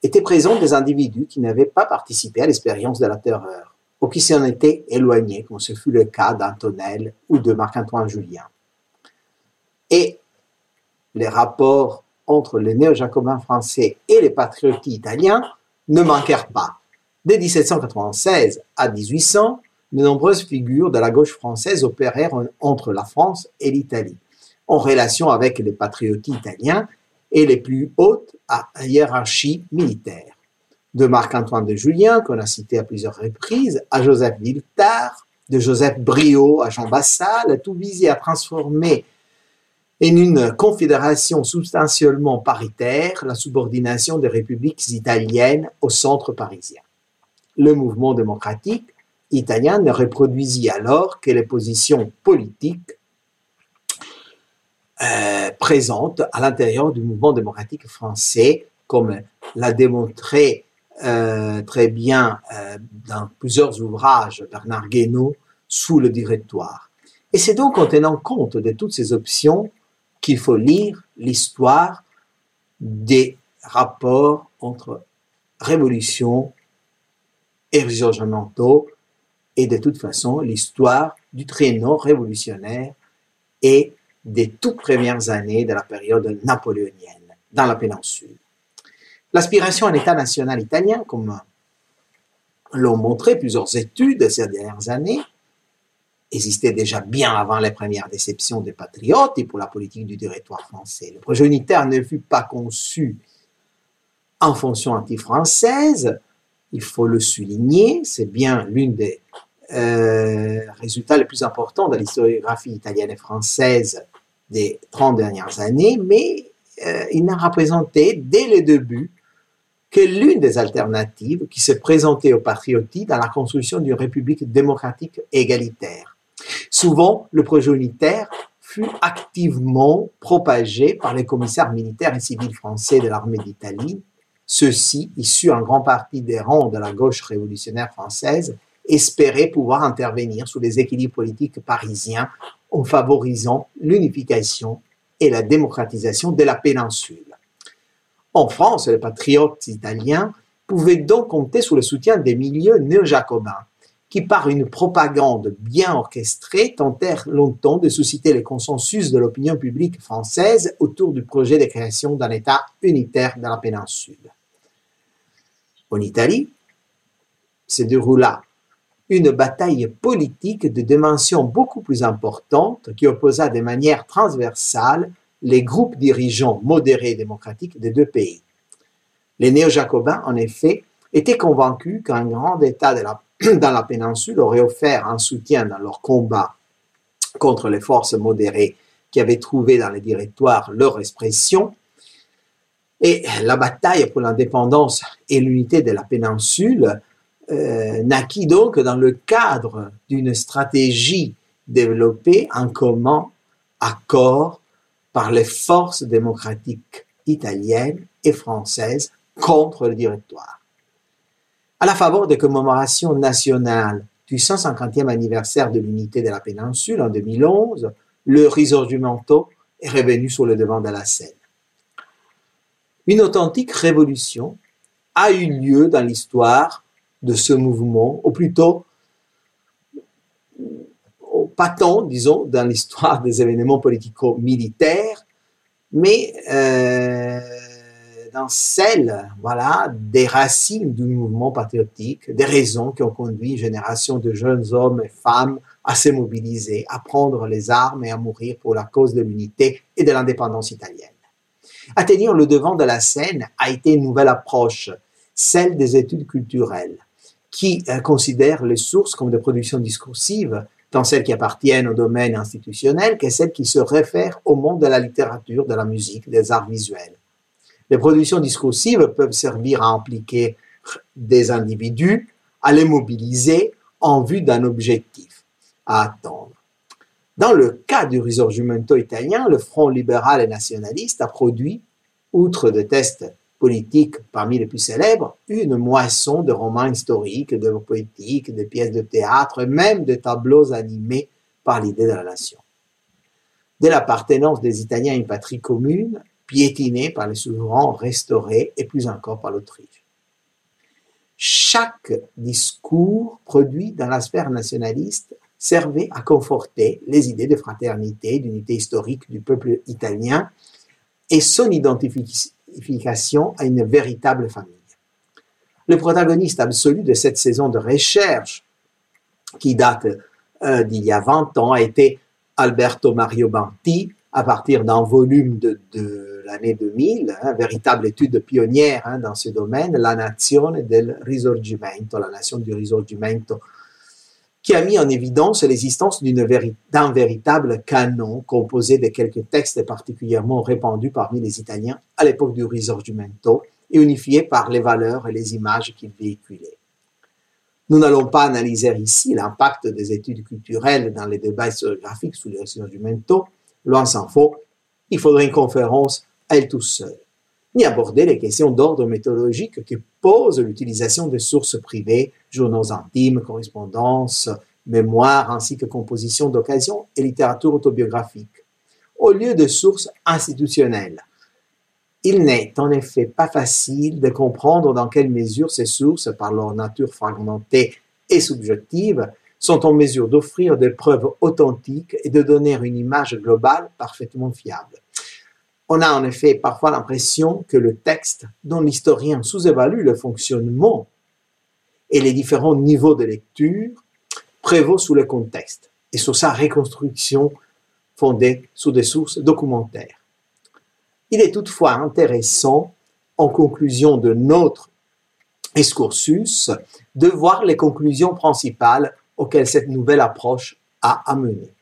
étaient présents des individus qui n'avaient pas participé à l'expérience de la terreur, ou qui s'en étaient éloignés, comme ce fut le cas d'Antonel ou de Marc-Antoine Julien. Et les rapports entre les néo-jacobins français et les patriotes italiens ne manquèrent pas. Dès 1796 à 1800, de nombreuses figures de la gauche française opérèrent entre la France et l'Italie, en relation avec les patriotes italiens et les plus hautes hiérarchies militaires. De Marc-Antoine de Julien, qu'on a cité à plusieurs reprises, à Joseph Viltard, de Joseph Briot à Jean Bassal, tout visait à transformer en une confédération substantiellement paritaire la subordination des républiques italiennes au centre parisien. Le mouvement démocratique italien ne reproduisit alors que les positions politiques euh, présentes à l'intérieur du mouvement démocratique français, comme l'a démontré euh, très bien euh, dans plusieurs ouvrages Bernard Guénaud sous le directoire. Et c'est donc en tenant compte de toutes ces options qu'il faut lire l'histoire des rapports entre révolution et risorgimento et de toute façon l'histoire du traîneau révolutionnaire et des toutes premières années de la période napoléonienne dans la péninsule. L'aspiration à l'État national italien, comme l'ont montré plusieurs études ces dernières années, existait déjà bien avant les premières déceptions des patriotes et pour la politique du territoire français. Le projet unitaire ne fut pas conçu en fonction anti-française, il faut le souligner, c'est bien l'une des euh, résultats les plus importants de l'historiographie italienne et française des 30 dernières années, mais euh, il n'a représenté dès le début que l'une des alternatives qui se présentait aux patriotes dans la construction d'une république démocratique égalitaire. Souvent, le projet unitaire fut activement propagé par les commissaires militaires et civils français de l'armée d'Italie, ceux-ci, issus en grande partie des rangs de la gauche révolutionnaire française, espéraient pouvoir intervenir sur les équilibres politiques parisiens en favorisant l'unification et la démocratisation de la péninsule. En France, les patriotes italiens pouvaient donc compter sur le soutien des milieux néo-jacobins qui, par une propagande bien orchestrée, tentèrent longtemps de susciter le consensus de l'opinion publique française autour du projet de création d'un État unitaire dans la péninsule. En Italie, se déroula une bataille politique de dimension beaucoup plus importante qui opposa de manière transversale les groupes dirigeants modérés et démocratiques des deux pays. Les néo-jacobins, en effet, étaient convaincus qu'un grand État <clears throat> dans la péninsule auraient offert un soutien dans leur combat contre les forces modérées qui avaient trouvé dans les directoires leur expression. Et la bataille pour l'indépendance et l'unité de la péninsule euh, naquit donc dans le cadre d'une stratégie développée en commun accord par les forces démocratiques italiennes et françaises contre le directoire à la faveur des commémorations nationales du 150e anniversaire de l'unité de la péninsule en 2011, le Risorgimento est revenu sur le devant de la scène. Une authentique révolution a eu lieu dans l'histoire de ce mouvement, ou plutôt pas tant, disons, dans l'histoire des événements politico-militaires, mais euh, dans celle, voilà, des racines du mouvement patriotique, des raisons qui ont conduit une génération de jeunes hommes et femmes à se mobiliser, à prendre les armes et à mourir pour la cause de l'unité et de l'indépendance italienne. Tenir le devant de la scène a été une nouvelle approche, celle des études culturelles, qui euh, considèrent les sources comme des productions discursives, tant celles qui appartiennent au domaine institutionnel que celles qui se réfèrent au monde de la littérature, de la musique, des arts visuels. Les productions discursives peuvent servir à impliquer des individus, à les mobiliser en vue d'un objectif à attendre. Dans le cas du risorgimento italien, le Front libéral et nationaliste a produit, outre des tests politiques parmi les plus célèbres, une moisson de romans historiques, d'œuvres poétiques, de pièces de théâtre, même de tableaux animés par l'idée de la nation. Dès l'appartenance des Italiens à une patrie commune, piétinée par les souverains restaurés et plus encore par l'Autriche. Chaque discours produit dans la sphère nationaliste servait à conforter les idées de fraternité, d'unité historique du peuple italien et son identification à une véritable famille. Le protagoniste absolu de cette saison de recherche, qui date euh, d'il y a 20 ans, a été Alberto Mario Banti, à partir d'un volume de, l'année 2000, hein, véritable étude pionnière hein, dans ce domaine, La Nazione del Risorgimento, la nation du Risorgimento, qui a mis en évidence l'existence d'un véritable canon composé de quelques textes particulièrement répandus parmi les Italiens à l'époque du Risorgimento et unifiés par les valeurs et les images qu'ils véhiculaient. Nous n'allons pas analyser ici l'impact des études culturelles dans les débats historiographiques sous le Risorgimento, loin s'en faut, il faudrait une conférence à elle tout seule, ni aborder les questions d'ordre méthodologique que pose l'utilisation de sources privées, journaux intimes, correspondances, mémoires, ainsi que compositions d'occasion et littérature autobiographique, au lieu de sources institutionnelles. Il n'est en effet pas facile de comprendre dans quelle mesure ces sources, par leur nature fragmentée et subjective, sont en mesure d'offrir des preuves authentiques et de donner une image globale parfaitement fiable. On a en effet parfois l'impression que le texte, dont l'historien sous-évalue le fonctionnement et les différents niveaux de lecture, prévaut sous le contexte et sur sa reconstruction fondée sur des sources documentaires. Il est toutefois intéressant, en conclusion de notre excursus, de voir les conclusions principales auxquelles cette nouvelle approche a amené.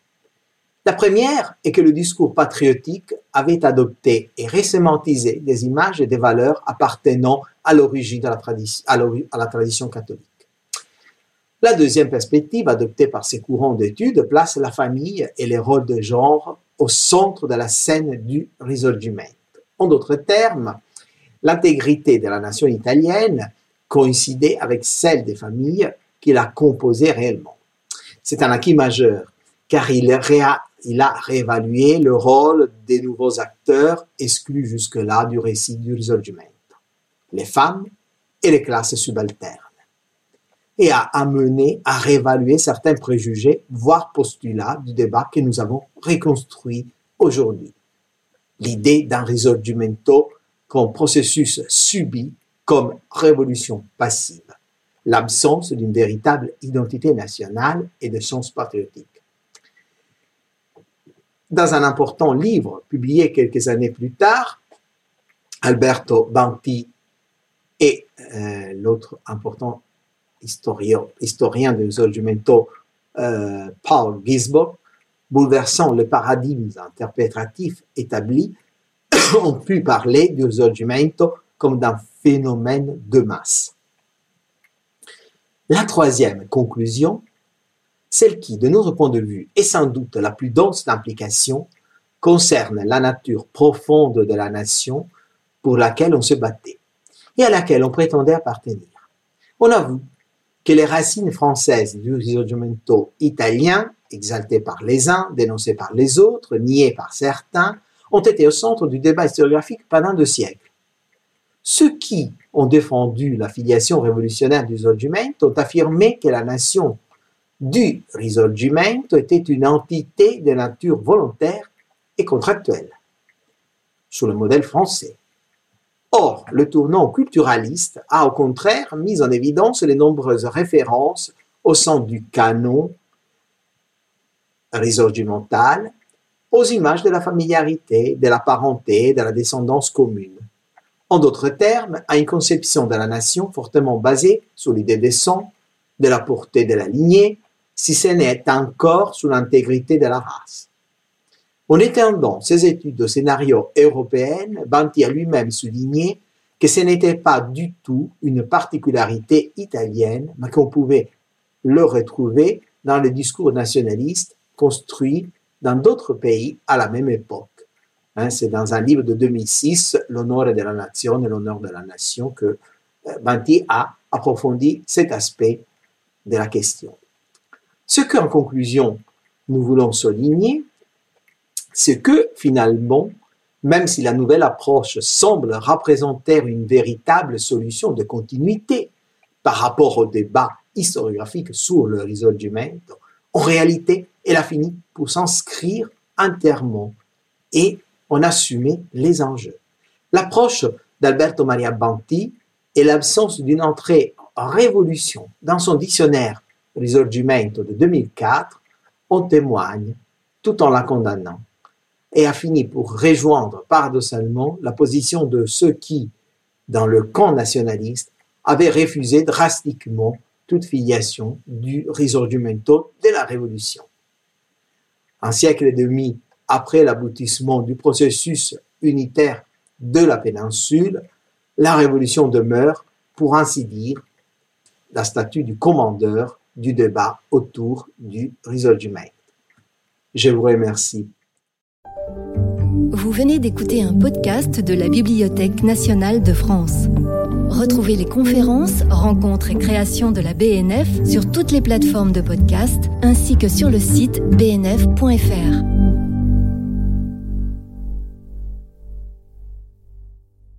La première est que le discours patriotique avait adopté et résémantisé des images et des valeurs appartenant à l'origine de la, à la tradition catholique. La deuxième perspective adoptée par ces courants d'études place la famille et les rôles de genre au centre de la scène du risorgimento. En d'autres termes, l'intégrité de la nation italienne coïncidait avec celle des familles qui la composait réellement. C'est un acquis majeur, car il, il a réévalué le rôle des nouveaux acteurs exclus jusque-là du récit du risorgimento, les femmes et les classes subalternes, et a amené à réévaluer certains préjugés, voire postulats du débat que nous avons reconstruit aujourd'hui. L'idée d'un risorgimento comme processus subi comme révolution passive l'absence d'une véritable identité nationale et de sens patriotique. Dans un important livre publié quelques années plus tard, Alberto Banti et euh, l'autre important historien, historien de Risorgimento, euh, Paul Gisborg, bouleversant le paradigme interprétatif établi, <coughs> ont pu parler du Risorgimento comme d'un phénomène de masse. La troisième conclusion, celle qui, de notre point de vue, est sans doute la plus dense d'implication, concerne la nature profonde de la nation pour laquelle on se battait et à laquelle on prétendait appartenir. On avoue que les racines françaises du risorgimento italien, exaltées par les uns, dénoncées par les autres, niées par certains, ont été au centre du débat historiographique pendant deux siècles. Ceux qui ont défendu la filiation révolutionnaire du Risorgimento ont affirmé que la nation du Risorgimento était une entité de nature volontaire et contractuelle, sous le modèle français. Or, le tournant culturaliste a au contraire mis en évidence les nombreuses références au sein du canon risorgimental aux images de la familiarité, de la parenté, de la descendance commune. En d'autres termes, à une conception de la nation fortement basée sur l'idée des sang, de la portée de la lignée, si ce n'est encore sur l'intégrité de la race. En étendant ses études au scénario européen, Banti a lui-même souligné que ce n'était pas du tout une particularité italienne, mais qu'on pouvait le retrouver dans les discours nationalistes construits dans d'autres pays à la même époque. Hein, c'est dans un livre de 2006, L'honneur de la nation et l'honneur de la nation, que euh, Banti a approfondi cet aspect de la question. Ce qu'en conclusion, nous voulons souligner, c'est que finalement, même si la nouvelle approche semble représenter une véritable solution de continuité par rapport au débat historiographique sur le risorgimento, en réalité, elle a fini pour s'inscrire entièrement et en assumer les enjeux. L'approche d'Alberto Maria Banti et l'absence d'une entrée en révolution dans son dictionnaire Risorgimento de 2004 en témoignent tout en la condamnant et a fini pour rejoindre paradoxalement la position de ceux qui, dans le camp nationaliste, avaient refusé drastiquement toute filiation du risorgimento de la Révolution. Un siècle et demi après l'aboutissement du processus unitaire de la péninsule, la Révolution demeure, pour ainsi dire, la statue du commandeur du débat autour du risorgimento. Je vous remercie. Vous venez d'écouter un podcast de la Bibliothèque nationale de France. Retrouvez les conférences, rencontres et créations de la BNF sur toutes les plateformes de podcast ainsi que sur le site bnf.fr.